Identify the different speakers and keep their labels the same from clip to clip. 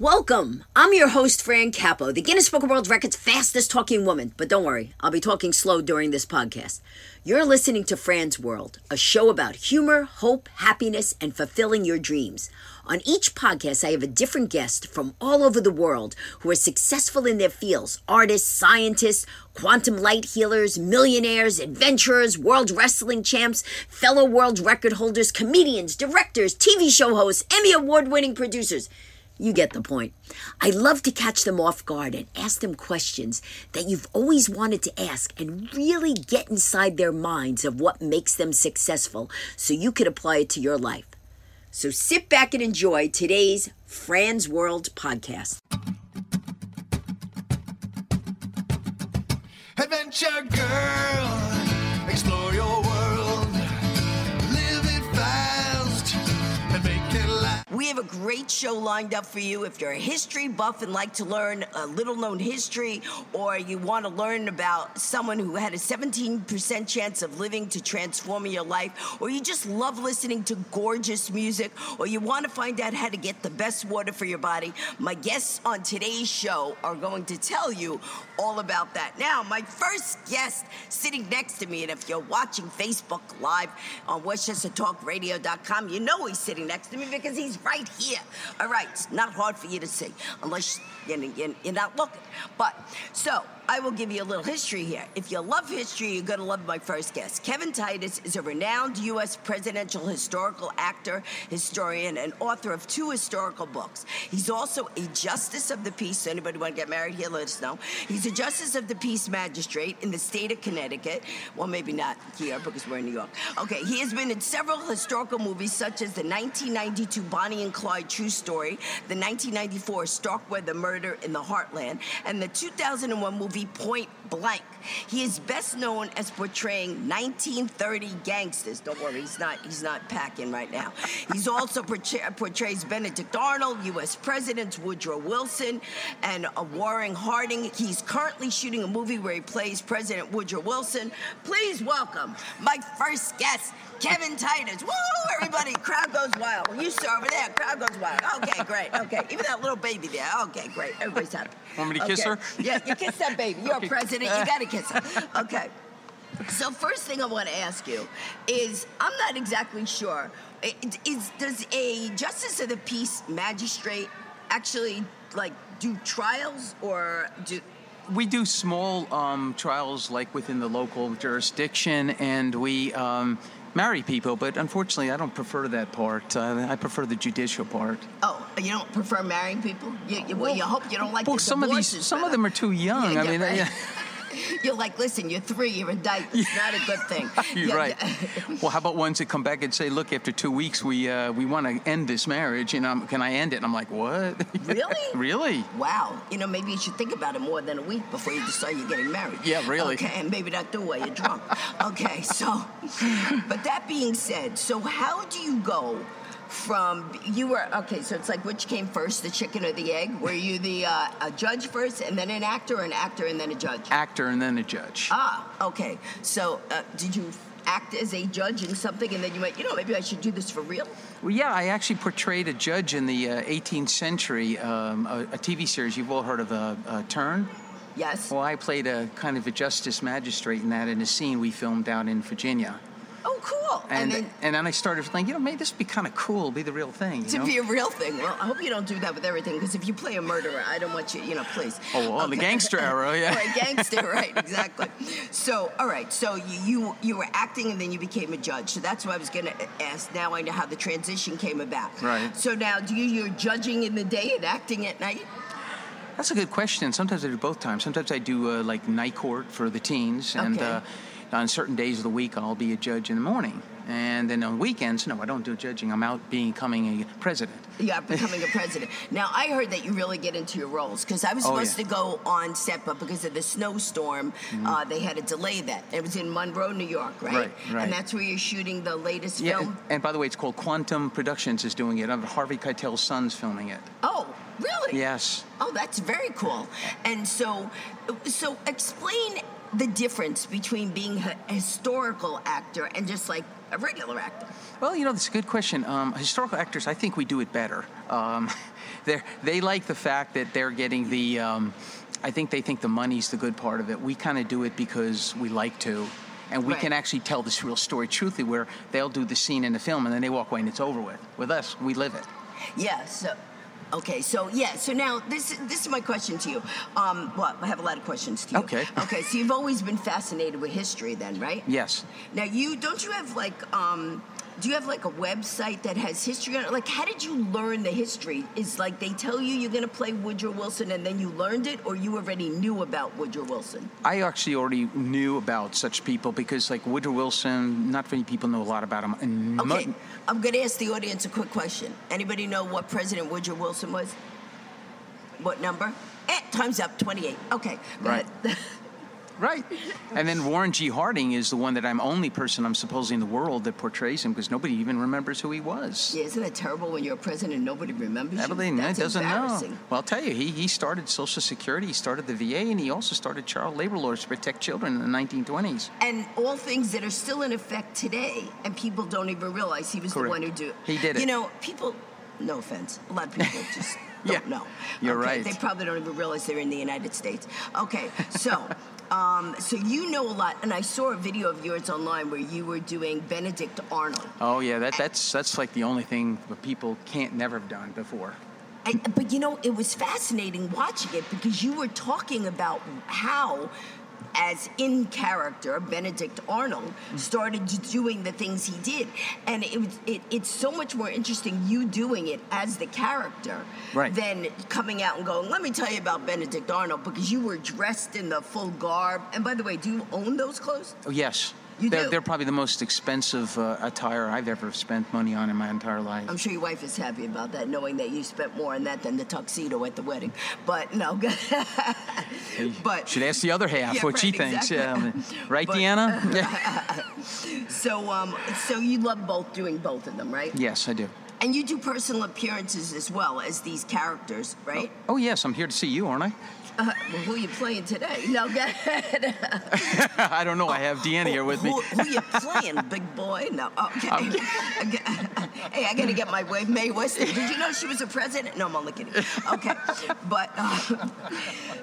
Speaker 1: Welcome. I'm your host, Fran Capo, the Guinness Book of World Records fastest talking woman. But don't worry, I'll be talking slow during this podcast. You're listening to Fran's World, a show about humor, hope, happiness, and fulfilling your dreams. On each podcast, I have a different guest from all over the world who are successful in their fields artists, scientists, quantum light healers, millionaires, adventurers, world wrestling champs, fellow world record holders, comedians, directors, TV show hosts, Emmy award winning producers. You get the point. I love to catch them off guard and ask them questions that you've always wanted to ask and really get inside their minds of what makes them successful so you could apply it to your life. So sit back and enjoy today's Fran's World podcast.
Speaker 2: Adventure girl, explore your world,
Speaker 1: We have a great show lined up for you. If you're a history buff and like to learn a little known history, or you want to learn about someone who had a 17% chance of living to transform your life, or you just love listening to gorgeous music, or you want to find out how to get the best water for your body, my guests on today's show are going to tell you all about that. Now, my first guest sitting next to me, and if you're watching Facebook Live on WestchesterTalkRadio.com, you know he's sitting next to me because he's right here. All right, it's not hard for you to see unless you're, not looking. But so I will give you a little history here. If you love history, you're going to love my first guest. Kevin Titus is a renowned U.S. presidential historical actor, historian, and author of two historical books. He's also a justice of the peace. Anybody want to get married here, let us know. He's a justice of the peace magistrate in the state of Connecticut. Well, maybe not here because we're in New York. Okay, he has been in several historical movies such as the 1992 Bonnie and Clyde True Story, the 1994 Starkweather Murder in the Heartland, and the 2001 movie Point Blank. He is best known as portraying 1930 gangsters. Don't worry, he's not he's not packing right now. He's also portray, portrays Benedict Arnold, U.S. Presidents Woodrow Wilson, and uh, Warren Harding. He's currently shooting a movie where he plays President Woodrow Wilson. Please welcome my first guest, Kevin Titus. Woo! Everybody, crowd goes wild. You sir over there, crowd goes wild. Okay, great. Okay, even that little baby there. Okay, great. Everybody's happy.
Speaker 3: Want me to kiss her?
Speaker 1: Yeah, you kiss that baby. You're a president. You gotta kiss her. Okay. So first thing I want to ask you is, I'm not exactly sure. Is does a justice of the peace magistrate actually like do trials or do?
Speaker 3: We do small um, trials like within the local jurisdiction, and we um, marry people. But unfortunately, I don't prefer that part. Uh, I prefer the judicial part.
Speaker 1: Oh, you don't prefer marrying people? You, you, well, you hope you don't like
Speaker 3: Well,
Speaker 1: the
Speaker 3: some of these, some of them are too young.
Speaker 1: Yeah,
Speaker 3: I mean,
Speaker 1: right.
Speaker 3: yeah.
Speaker 1: You're like, listen, you're three, you're a diaper. It's not a good thing.
Speaker 3: You're
Speaker 1: Yeah,
Speaker 3: right. well, how about ones that come back and say, "Look, after two weeks, we uh, we want to end this marriage. You know, can I end it?" And I'm like, "What?
Speaker 1: Really?
Speaker 3: really?
Speaker 1: Wow. You know, maybe you should think about it more than a week before you decide you're getting married.
Speaker 3: Yeah, really.
Speaker 1: Okay, and maybe not do it while you're drunk. okay, so, but that being said, so how do you go from, you were, okay, so it's like which came first, the chicken or the egg? Were you the uh, a judge first and then an actor, or an actor and then a judge?
Speaker 3: Actor and then a judge."
Speaker 1: Ah, okay. So, uh, did you act as a judge in something and then you went, you know, maybe I should do this for real?
Speaker 3: Well, yeah, I actually portrayed a judge in the uh, 18th century, um, a, a TV series. You've all heard of uh, uh, Turn?
Speaker 1: Yes.
Speaker 3: Well, I played a kind of a justice magistrate in that in a scene we filmed out in Virginia.
Speaker 1: Oh, cool.
Speaker 3: And,
Speaker 1: then
Speaker 3: and then I started thinking, you know, maybe this would be kind of cool, be the real thing. You
Speaker 1: To
Speaker 3: know?
Speaker 1: be a real thing. Well, I hope you don't do that with everything, because if you play a murderer, I don't want you, you know, please.
Speaker 3: Oh, well, the gangster era, yeah.
Speaker 1: right, gangster, right, exactly. So, all right, so you, you you were acting and then you became a judge. So that's what I was going to ask. Now I know how the transition came about.
Speaker 3: Right.
Speaker 1: So now, do you you're judging in the day and acting at night?
Speaker 3: That's a good question. Sometimes I do both times. Sometimes I do uh, like night court for the teens, and
Speaker 1: Okay.
Speaker 3: uh, on certain days of the week I'll be a judge in the morning. And then on weekends, no, I don't do judging. I'm out becoming a president.
Speaker 1: Yeah, becoming a president. Now, I heard that you really get into your roles because I was
Speaker 3: Oh,
Speaker 1: supposed
Speaker 3: yeah.
Speaker 1: to go on set, but because of the snowstorm, uh, they had to delay that. It was in Monroe, New York, right?
Speaker 3: Right, right.
Speaker 1: And that's where you're shooting the latest
Speaker 3: Yeah,
Speaker 1: film.
Speaker 3: and by the way, it's called Quantum Productions is doing it. Uh, Harvey Keitel's son's filming it.
Speaker 1: Oh, really?
Speaker 3: Yes.
Speaker 1: Oh, that's very cool. And so, so explain the difference between being a historical actor and just like a regular actor?
Speaker 3: Well, you know, that's a good question. Um, historical actors, I think we do it better. Um, they they like the fact that they're getting the. Um, I think they think the money's the good part of it. We kind of do it because we like to, and we
Speaker 1: Right.
Speaker 3: can actually tell this real story truthfully. Where they'll do the scene in the film and then they walk away and it's over with. With us, we live it.
Speaker 1: Yeah. So, okay. So yeah. So now this this is my question to you. Um, well, I have a lot of questions to you.
Speaker 3: Okay.
Speaker 1: Okay. So you've always been fascinated with history, then, right?
Speaker 3: Yes.
Speaker 1: Now you don't you have like um. Do you have like a website that has history on it? Like, how did you learn the history? Is like they tell you you're gonna play Woodrow Wilson and then you learned it, or you already knew about Woodrow Wilson?
Speaker 3: I actually already knew about such people because, like Woodrow Wilson, not many people know a lot about him. And mo-
Speaker 1: Okay, I'm gonna ask the audience a quick question. Anybody know what President Woodrow Wilson was? What number? Eh, time's up. 28. Okay,
Speaker 3: Right.
Speaker 1: ahead.
Speaker 3: Right. And then Warren G. Harding is the one that I'm only person I'm supposing in the world that portrays him because nobody even remembers who he was.
Speaker 1: yeah, isn't that terrible when you're a president and nobody remembers you?
Speaker 3: Everybody
Speaker 1: That's
Speaker 3: doesn't know.
Speaker 1: embarrassing.
Speaker 3: Well, I'll tell you, he, he started Social Security, he started the VA, and he also started child labor laws to protect children in the 1920s.
Speaker 1: And all things that are still in effect today, and people don't even realize he was the one who do.
Speaker 3: He did it.
Speaker 1: You know, people. No offense, a lot of people just don't
Speaker 3: Yeah,
Speaker 1: know.
Speaker 3: you're
Speaker 1: Okay,
Speaker 3: right.
Speaker 1: They probably don't even realize they're in the United States. Okay, so. Um, so you know a lot, and I saw a video of yours online where you were doing Benedict Arnold.
Speaker 3: Oh yeah, that, that's that's like the only thing that people can't never have done before.
Speaker 1: I, but you know, it was fascinating watching it because you were talking about how, as in character, Benedict Arnold mm. started doing the things he did, and it it, it's so much more interesting you doing it as the character
Speaker 3: Right.
Speaker 1: than coming out and going. Let me tell you about Benedict Arnold because you were dressed in the full garb. And by the way, do you own those clothes?
Speaker 3: Oh yes,
Speaker 1: You
Speaker 3: they're,
Speaker 1: do?
Speaker 3: they're probably the most expensive uh, attire I've ever spent money on in my entire life.
Speaker 1: I'm sure your wife is happy about that, knowing that you spent more on that than the tuxedo at the wedding. But no, good. but
Speaker 3: Should ask the other half
Speaker 1: Yeah,
Speaker 3: what she thinks.
Speaker 1: exactly.
Speaker 3: Yeah, right,
Speaker 1: But-
Speaker 3: Deanna?
Speaker 1: So um, so you love both doing both of them, right?
Speaker 3: yes, I do.
Speaker 1: And you do personal appearances as well as these characters, right?
Speaker 3: Oh yes, I'm here to see you, aren't I?
Speaker 1: Uh, well, who are you playing today? No, go ahead.
Speaker 3: I don't know. I have Deanna here with me.
Speaker 1: Who, who you playing, big boy? No, okay. hey, I gotta get my way. Mae Weston. Did you know she was a president? No, I'm only kidding. Okay, but uh,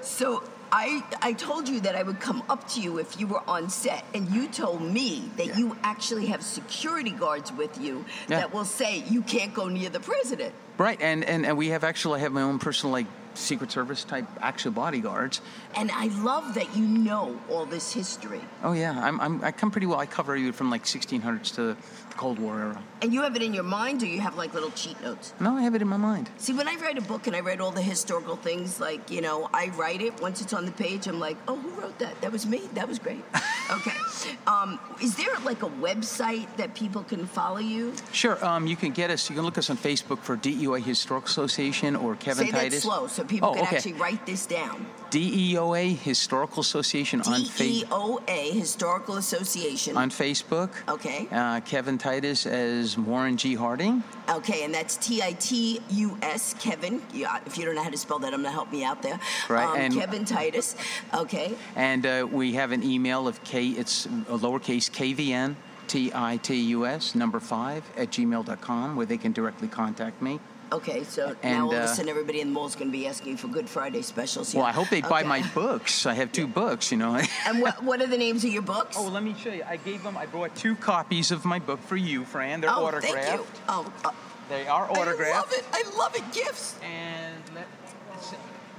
Speaker 1: so I I told you that I would come up to you if you were on set, and you told me that
Speaker 3: Yeah.
Speaker 1: you actually have security guards with you
Speaker 3: Yeah.
Speaker 1: that will say you can't go near the president.
Speaker 3: Right, and, and and we have actually I have my own personal like Secret Service type actual bodyguards.
Speaker 1: And I love that you know all this history.
Speaker 3: Oh yeah, I'm, I'm I come pretty well. I cover you from like 1600s to the Cold War era.
Speaker 1: And you have it in your mind, or you have like little cheat notes?
Speaker 3: No, I have it in my mind.
Speaker 1: See, when I write a book and I write all the historical things, like, you know, I write it, once it's on the page, I'm like, oh, who wrote that? That was me. That was great. okay. Um, is there like a website that people can follow you?
Speaker 3: Sure, um, you can get us. You can look us on Facebook for DEOA Historical Association or Kevin
Speaker 1: Say that
Speaker 3: Titus.
Speaker 1: slow so people
Speaker 3: Oh,
Speaker 1: can
Speaker 3: okay.
Speaker 1: actually write this down.
Speaker 3: DEOA Historical Association on Facebook.
Speaker 1: DEOA Historical Association.
Speaker 3: On Facebook.
Speaker 1: Okay.
Speaker 3: Uh, Kevin Titus as Warren G. Harding.
Speaker 1: Okay, and that's T I T U S, Kevin. Yeah, if you don't know how to spell that, I'm going to help me out there.
Speaker 3: Right,
Speaker 1: Um,
Speaker 3: and-
Speaker 1: Kevin Titus. Okay.
Speaker 3: And uh, we have an email of K, it's a lowercase KVN, T I T U S, number five, at gmail.com, where they can directly contact me.
Speaker 1: Okay, so now
Speaker 3: And,
Speaker 1: all of a
Speaker 3: uh,
Speaker 1: sudden everybody in the mall is going to be asking for Good Friday specials.
Speaker 3: Well. I hope they buy my books. I have two books, you know.
Speaker 1: And what, what are the names of your books?
Speaker 3: oh, let me show you. I gave them, I brought two copies of my book for you, Fran. They're
Speaker 1: Oh,
Speaker 3: autographed.
Speaker 1: thank you. Oh, uh,
Speaker 3: They are autographed.
Speaker 1: I love it. I love it. Gifts.
Speaker 3: And let.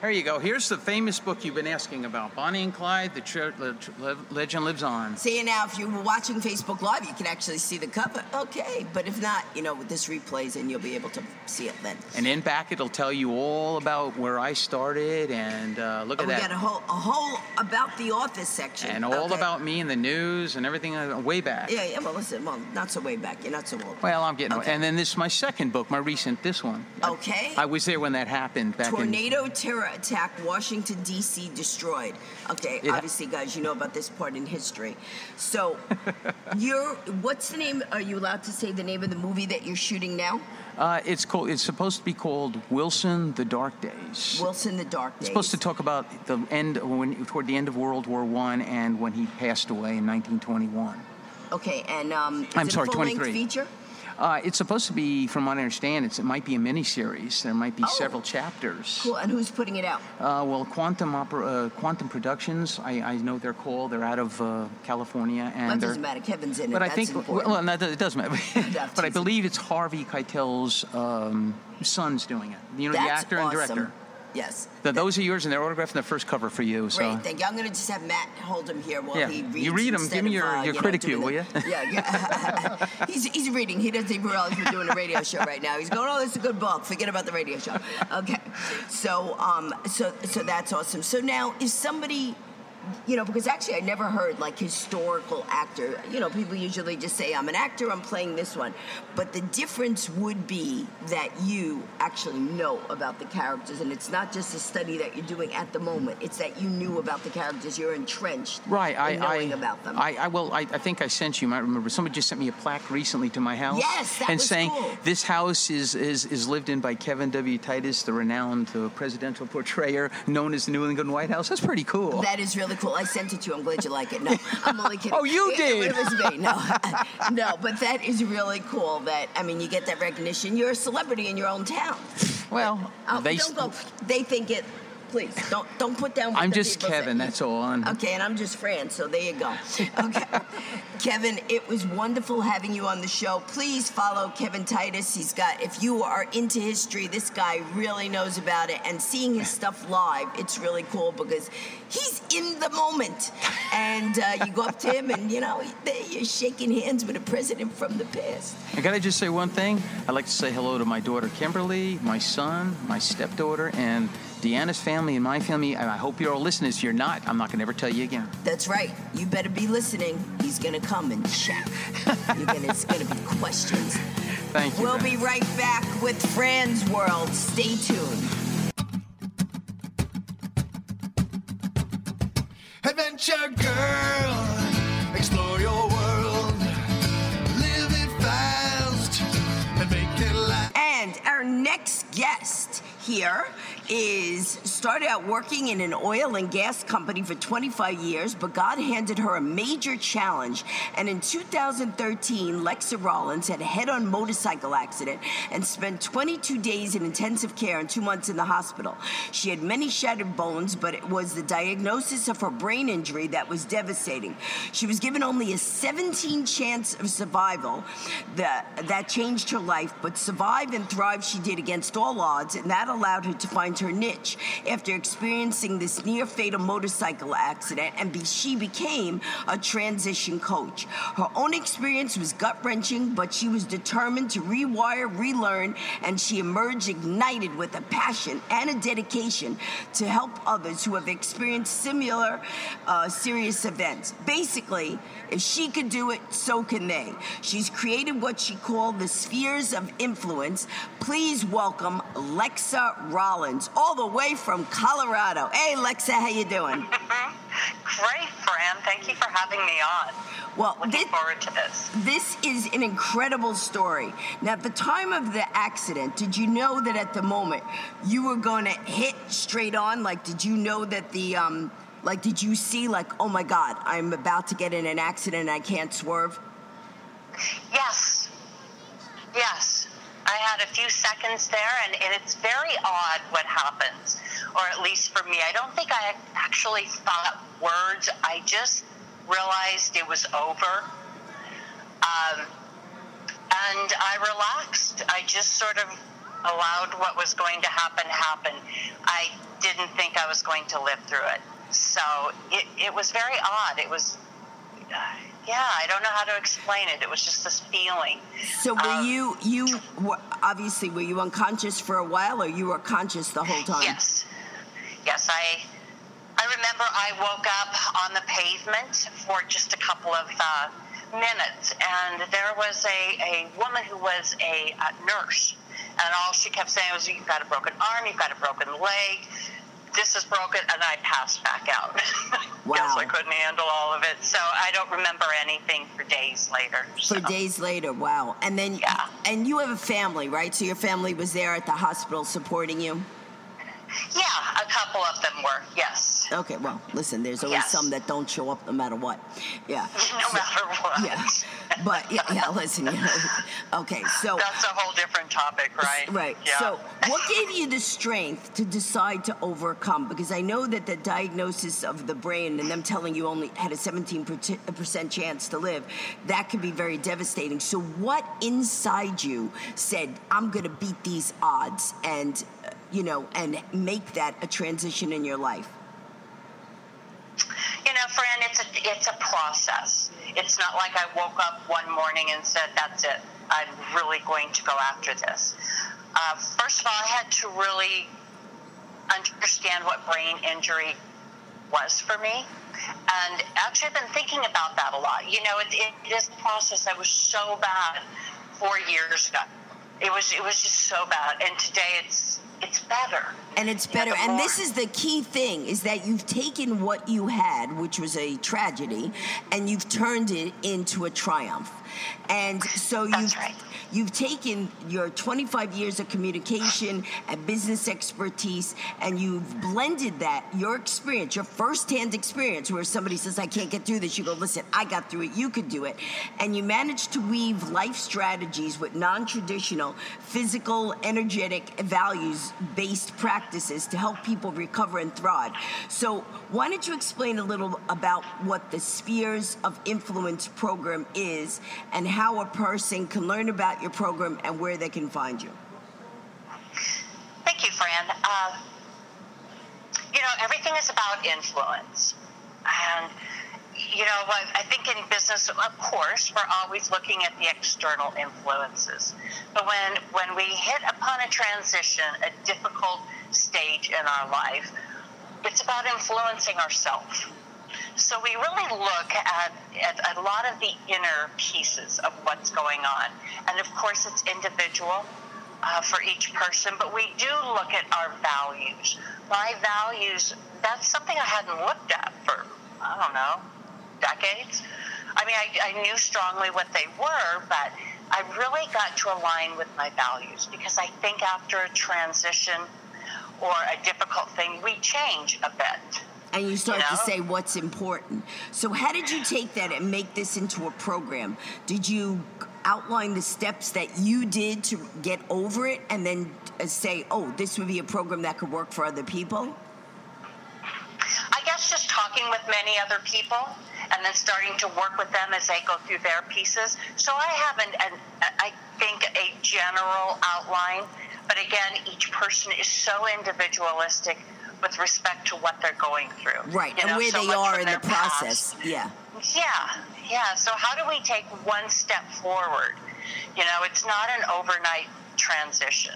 Speaker 3: Here you go. Here's the famous book you've been asking about Bonnie and Clyde, The, tr- the tr- Le- Legend Lives On.
Speaker 1: See now, if you were watching Facebook Live, you can actually see the cover. Okay, but if not, you know, this replays and you'll be able to see it then.
Speaker 3: And in back, it'll tell you all about where I started. And uh, look
Speaker 1: Oh,
Speaker 3: at
Speaker 1: we
Speaker 3: that.
Speaker 1: got a whole, a whole about the office section.
Speaker 3: and all
Speaker 1: Okay.
Speaker 3: about me and the news and everything uh, way back.
Speaker 1: Yeah, yeah. Well, listen, well, not so way back. You're not so old.
Speaker 3: Well, I'm getting.
Speaker 1: Okay.
Speaker 3: And then this is my second book, my recent, this one.
Speaker 1: Okay.
Speaker 3: I was there when that happened back in.
Speaker 1: Tornado terror attack, Washington D.C. destroyed. Okay,
Speaker 3: ha-
Speaker 1: obviously, guys, you know about this part in history. So, you're what's the name? Are you allowed to say the name of the movie that you're shooting now?
Speaker 3: Uh, it's called. It's supposed to be called Wilson: The Dark Days.
Speaker 1: Wilson: The Dark Days.
Speaker 3: It's supposed to talk about the end when toward the end of World War One and when he passed away in 1921.
Speaker 1: Okay, and um,
Speaker 3: I'm sorry,
Speaker 1: a
Speaker 3: 23.
Speaker 1: feature?
Speaker 3: Uh, it's supposed to be, from what I understand, it's, it might be a miniseries. There might be
Speaker 1: Oh.
Speaker 3: several chapters.
Speaker 1: Cool. And who's putting it out?
Speaker 3: Uh, well, Quantum Opera, uh, Quantum Productions, I, I know they're called. They're out of uh, California, and
Speaker 1: That doesn't matter. Kevin's in it.
Speaker 3: But I think,
Speaker 1: important.
Speaker 3: well, no, it does matter. But I believe it's Harvey Keitel's um, son's doing it. You know, the
Speaker 1: That's
Speaker 3: actor
Speaker 1: awesome.
Speaker 3: and director.
Speaker 1: Yes.
Speaker 3: Th- those are yours, and they're autographed in the first cover for you. So.
Speaker 1: Great, thank you. I'm going to just have Matt hold him here while
Speaker 3: Yeah,
Speaker 1: he
Speaker 3: you
Speaker 1: read
Speaker 3: read 'em.
Speaker 1: instead
Speaker 3: Give me
Speaker 1: of,
Speaker 3: your-
Speaker 1: uh,
Speaker 3: your
Speaker 1: you know,
Speaker 3: critic view, will you?
Speaker 1: Yeah, yeah. he's, he's reading. He doesn't even realize we're doing a radio show right now. He's going, "Oh, this is a good book. Forget about the radio show." Okay, so um, so so that's awesome. So now, if somebody you know, because actually I never heard like historical actor. You know, people usually just say, I'm an actor, I'm playing this one. But the difference would be that you actually know about the characters, and it's not just a study that you're doing at the moment, it's that you knew about the characters, you're entrenched
Speaker 3: Right, I,
Speaker 1: in knowing
Speaker 3: I,
Speaker 1: about them.
Speaker 3: I, I well, I, I think I sent you. You might remember. Somebody just sent me a plaque recently to my house.
Speaker 1: Yes, that
Speaker 3: and saying
Speaker 1: cool.
Speaker 3: this house is, is is lived in by Kevin W. Titus, the renowned uh, presidential portrayer, known as the New England White House. That's pretty cool.
Speaker 1: That is really cool. I sent it to you. I'm glad you like it. No, I'm only kidding.
Speaker 3: Oh, you
Speaker 1: It-
Speaker 3: did?
Speaker 1: It, was me. No, no, but that is really cool. That I mean, you get that recognition. You're a celebrity in your own town.
Speaker 3: well,
Speaker 1: Oh,
Speaker 3: they.
Speaker 1: don't go. They think it. Please don't don't put down.
Speaker 3: I'm just
Speaker 1: people say.
Speaker 3: Kevin. That's all. And
Speaker 1: Okay, and I'm just Fran, so there you go. Okay. Kevin, it was wonderful having you on the show. Please follow Kevin Titus. He's got, if you are into history, this guy really knows about it. And seeing his stuff live, it's really cool because he's in the moment. And uh, you go up to him and, you know, you're shaking hands with a president from the past.
Speaker 3: I gotta just say one thing. I'd like to say hello to my daughter Kimberly, my son, my stepdaughter, and Deanna's family and my family. And I hope you're all listening. If you're not, I'm not gonna ever tell you again.
Speaker 1: That's right. You better be listening. He's going to come and check. You're gonna, it's going to be questions.
Speaker 3: Thank you.
Speaker 1: We'll
Speaker 3: Ben.
Speaker 1: be right back with Fran's World. Stay tuned.
Speaker 2: Adventure girl, explore your world. Live it fast and make it last.
Speaker 1: And our next guest here is started out working in an oil and gas company for 25 years, but God handed her a major challenge. And in 2013, Lexa Rollins had a head-on motorcycle accident and spent 22 days in intensive care and two months in the hospital. She had many shattered bones, but it was the diagnosis of her brain injury that was devastating. She was given only a 17 chance of survival. That that changed her life, but survive and thrive she did against all odds, and that allowed her to find her niche. After experiencing this near fatal motorcycle accident, and be, she became a transition coach. Her own experience was gut wrenching, but she was determined to rewire, relearn, and she emerged ignited with a passion and a dedication to help others who have experienced similar uh, serious events. Basically, if she could do it, so can they. She's created what she called the spheres of influence. Please welcome Lexa Rollins, all the way from Colorado. Hey, Lexa, how you doing?
Speaker 4: Great, Fran. Thank you for having me on.
Speaker 1: Well,
Speaker 4: Looking
Speaker 1: thi-
Speaker 4: forward to this.
Speaker 1: This is an incredible story. Now, at the time of the accident, did you know that at the moment you were going to hit straight on? Like, did you know that the, um, like, did you see, like, oh my God, I'm about to get in an accident and I can't swerve?
Speaker 4: Yes. Yes. I had a few seconds there, and, it's very odd what happens, or at least for me. I don't think I actually thought words. I just realized it was over. Um, and I relaxed. I just sort of allowed what was going to happen happen. I didn't think I was going to live through it. So it, it was very odd. It was, uh, yeah, I don't know how to explain it. It was just this feeling.
Speaker 1: So were
Speaker 4: Um,
Speaker 1: you, you, were, obviously, were you unconscious for a while or you were conscious the whole time?
Speaker 4: Yes. Yes, I I remember I woke up on the pavement for just a couple of uh, minutes, and there was a, a woman who was a, uh nurse, and all she kept saying was, "You've got a broken arm, you've got a broken leg." This is broken, and I passed back out.
Speaker 1: Wow.
Speaker 4: Guess I couldn't handle all of it, so I don't remember anything for days later.
Speaker 1: For days later, wow. And then,
Speaker 4: Yeah.
Speaker 1: and you have a family, right? So your family was there at the hospital supporting you?
Speaker 4: Yeah, a couple of them were. Yes.
Speaker 1: Okay, well, listen, there's always
Speaker 4: Yes.
Speaker 1: some that don't show up no matter what. Yeah.
Speaker 4: No matter what.
Speaker 1: Yeah. But yeah, yeah, listen, you know. Okay, so
Speaker 4: That's a whole different topic, right?
Speaker 1: Right.
Speaker 4: Yeah.
Speaker 1: So, what gave you the strength to decide to overcome? Because I know that the diagnosis of the brain and them telling you only had a 17% chance to live, that could be very devastating. So, what inside you said, I'm going to beat these odds and, uh, you know, and make that a transition in your life?
Speaker 4: You know, Fran, it's a it's a process. It's not like I woke up one morning and said, "That's it. I'm really going to go after this." Uh, first of all, I had to really understand what brain injury was for me, and actually, I've been thinking about that a lot. You know, it, it is a process. I was so bad four years ago. It was it was just so bad, and today it's it's better.
Speaker 1: And it's
Speaker 4: You know,
Speaker 1: better. And this is the key thing is that you've taken what you had, which was a tragedy, and you've turned it into a triumph. And so
Speaker 4: That's
Speaker 1: you've
Speaker 4: right.
Speaker 1: You've taken your 25 years of communication and business expertise and you've blended that your experience your firsthand experience where somebody says i can't get through this. You go listen i got through it. You could do it. And you managed to weave life strategies with non-traditional physical energetic values based practices to help people recover and thrive. So why don't you explain a little about what the spheres of influence program is and how a person can learn about your program and where they can find you
Speaker 4: Thank you, Fran. Uh, you know, everything is about influence. And, you know, I, think in business, of course, we're always looking at the external influences. But when, when we hit upon a transition, a difficult stage in our life, it's about influencing ourselves. So we really look at, at a lot of the inner pieces of what's going on. And of course, it's individual uh, for each person, but we do look at our values. My values, that's something I hadn't looked at for, I don't know, decades. I mean, I, I knew strongly what they were, but I really got to align with my values because I think after a transition or a difficult thing, we change a bit.
Speaker 1: and you start
Speaker 4: You
Speaker 1: to say what's important. So, how did you take that and make this into a program? Did you outline the steps that you did to get over it and then uh, say, oh, this would be a program that could work for other people?
Speaker 4: I guess just talking with many other people and then starting to work with them as they go through their pieces. So I haven't, an, I think, a general outline, but again, each person is so individualistic with respect to what they're going through.
Speaker 1: Right,
Speaker 4: You
Speaker 1: and
Speaker 4: know,
Speaker 1: where
Speaker 4: so
Speaker 1: they are in the
Speaker 4: their past.
Speaker 1: process. Yeah.
Speaker 4: Yeah, yeah. So how do we take one step forward? You know, it's not an overnight transition.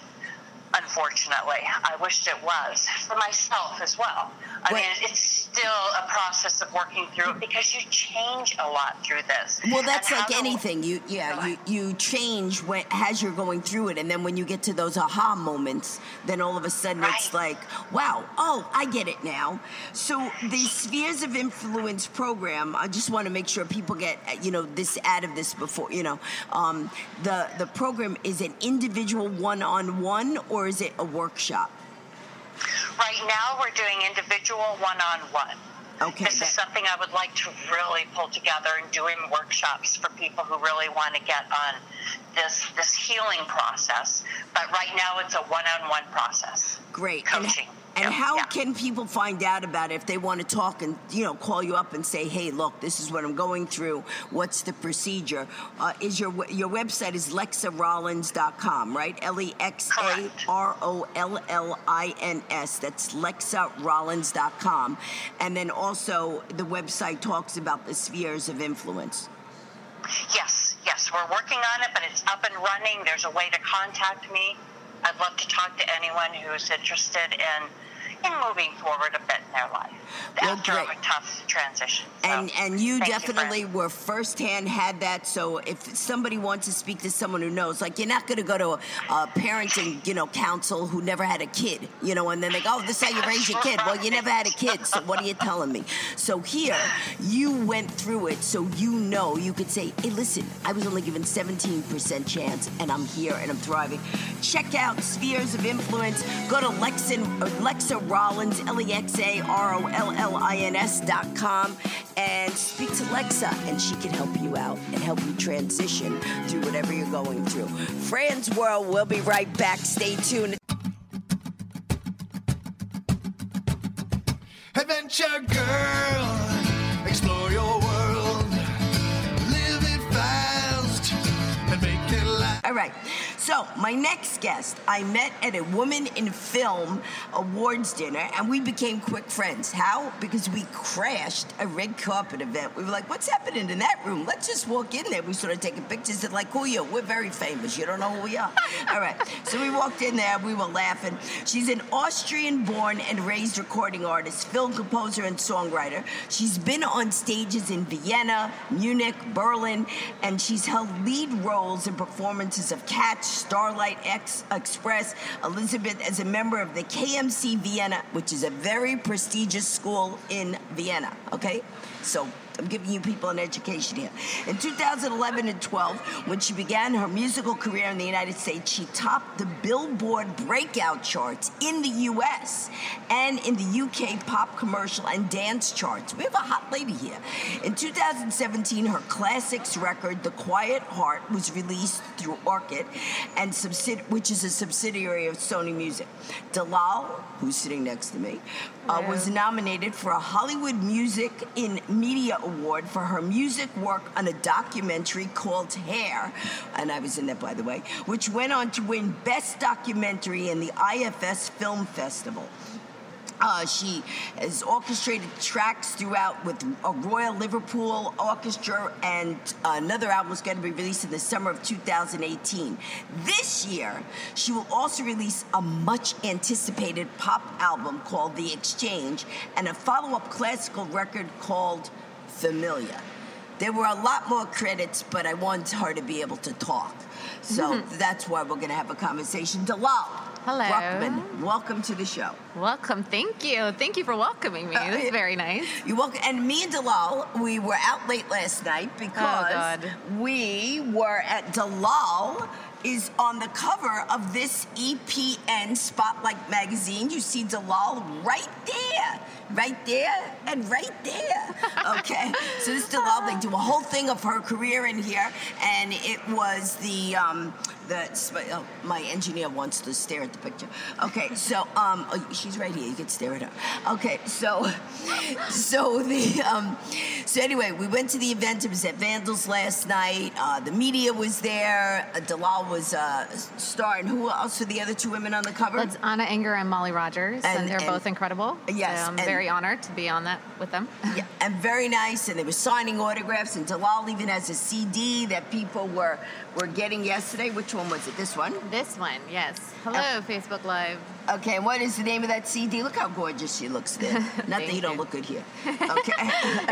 Speaker 4: Unfortunately, I wished it was for myself as well. I
Speaker 1: Right.
Speaker 4: mean, it's still a process of working through it because you change a lot through this.
Speaker 1: Well, that's like anything. You yeah, you, you change when as you're going through it, and then when you get to those aha moments, then all of a sudden it's like, wow, oh, I get it now. So the spheres of influence program, I just want to make sure people get you know this out of this before you know um, the the program is an individual one-on-one or is it a workshop?
Speaker 4: Right now, we're doing individual one-on-one.
Speaker 1: Okay,
Speaker 4: This
Speaker 1: that-
Speaker 4: is something I would like to really pull together and doing workshops for people who really want to get on this this healing process. But right now, it's a one-on-one process.
Speaker 1: Great.
Speaker 4: Coaching.
Speaker 1: And, and
Speaker 4: Yep,
Speaker 1: how
Speaker 4: yeah.
Speaker 1: can people find out about it if they want to talk and you know call you up and say, "Hey, look, this is what I'm going through. What's the procedure?" Uh, is your your website is lexarollins.com, right? L E X A. R O L L I N S. That's lexarollins.com. And then also the website talks about the spheres of influence.
Speaker 4: Yes, yes, we're working on it, but it's up and running. There's a way to contact me. I'd love to talk to anyone who's interested in in moving forward a bit in their life
Speaker 1: Well,
Speaker 4: after
Speaker 1: great.
Speaker 4: a tough transition. So,
Speaker 1: and and you definitely
Speaker 4: Fran.
Speaker 1: were firsthand had that. So if somebody wants to speak to someone who knows, like you're not going to go to a, a parenting, you know, council who never had a kid, you know, and then they go, "Oh, this is how you raise your kid." Well, you never had a kid, so what are you telling me? So here, you went through it, so you know you could say, "Hey, listen, I was only given 17% chance, and I'm here and I'm thriving." Check out Spheres of Influence. Go to uh, Lexan, or Rollins, L E X A R O L L I N S dot com, and speak to Lexa, and she can help you out and help you transition through whatever you're going through. Fran's World, we'll be right back. Stay tuned.
Speaker 2: Adventure Girl, explore your world, live it fast, and make it last.
Speaker 1: All right. So, my next guest, I met at a Woman in Film Awards dinner, and we became quick friends. How? Because we crashed a red carpet event. We were like, what's happening in that room? Let's just walk in there. We started taking pictures. They're like, who are you? We're very famous. You don't know who we are. All right. So, we walked in there. We were laughing. She's an Austrian born and raised recording artist, film composer, and songwriter. She's been on stages in Vienna, Munich, Berlin, and she's held lead roles in performances of Cats, Starlight X Express, Elizabeth as a member of the KMC Vienna, which is a very prestigious school in Vienna. Okay? So I'm giving you people an education here. In 2011 and 12, when she began her musical career in the United States, she topped the Billboard breakout charts in the US and in the UK pop commercial and dance charts. We have a hot lady here. In 2017, her classics record, The Quiet Heart, was released through Orchard, and subsidi- which is a subsidiary of Sony Music. Dalal, who's sitting next to me, uh, was nominated for a Hollywood Music in Media Award for her music work on a documentary called Hair, and I was in that by the way, which went on to win Best Documentary in the IFS Film Festival. Uh, she has orchestrated tracks throughout with a Royal Liverpool Orchestra, and another album is going to be released in the summer of 2018. This year, she will also release a much anticipated pop album called The Exchange and a follow up classical record called Familiar. There were a lot more credits, but I want her to be able to talk. So that's why we're going to have a conversation. Dalal.
Speaker 5: Hello.
Speaker 1: Bruchmann, welcome to the show.
Speaker 5: Welcome. Thank you. Thank you for welcoming me.
Speaker 1: Uh,
Speaker 5: This
Speaker 1: it-
Speaker 5: is very nice.
Speaker 1: You welcome, and me and Dalal, we were out late last night because
Speaker 5: Oh, God.
Speaker 1: we were at Dalal is on the cover of this EPN Spotlight magazine. You see Dalal right there, right there, and right there. Okay, so this Dalal, they do a whole thing of her career in here, and it was the um, the oh, my engineer wants to stare at the picture. Okay, so um, oh, she's right here. You can stare at her. Okay, so so the um, so anyway, we went to the event. It was at Vandals last night. Uh, the media was there. Uh, Dalal was uh, star, and who else were the other two women on the cover?
Speaker 5: It's Anna Enger and Molly Rogers, and,
Speaker 1: And-
Speaker 5: they're
Speaker 1: and-
Speaker 5: both incredible.
Speaker 1: Yes,
Speaker 5: So I'm
Speaker 1: and-
Speaker 5: very honored to be on that with them.
Speaker 1: Yeah, and very nice. And they were signing autographs. And Dalal even has a CD that people were were getting yesterday. Which one was it? This one.
Speaker 5: This one, yes. Hello,
Speaker 1: Uh,
Speaker 5: Facebook Live.
Speaker 1: Okay, and what is the name of that CD? Look how gorgeous she looks there. Not that you don't look good here. Okay.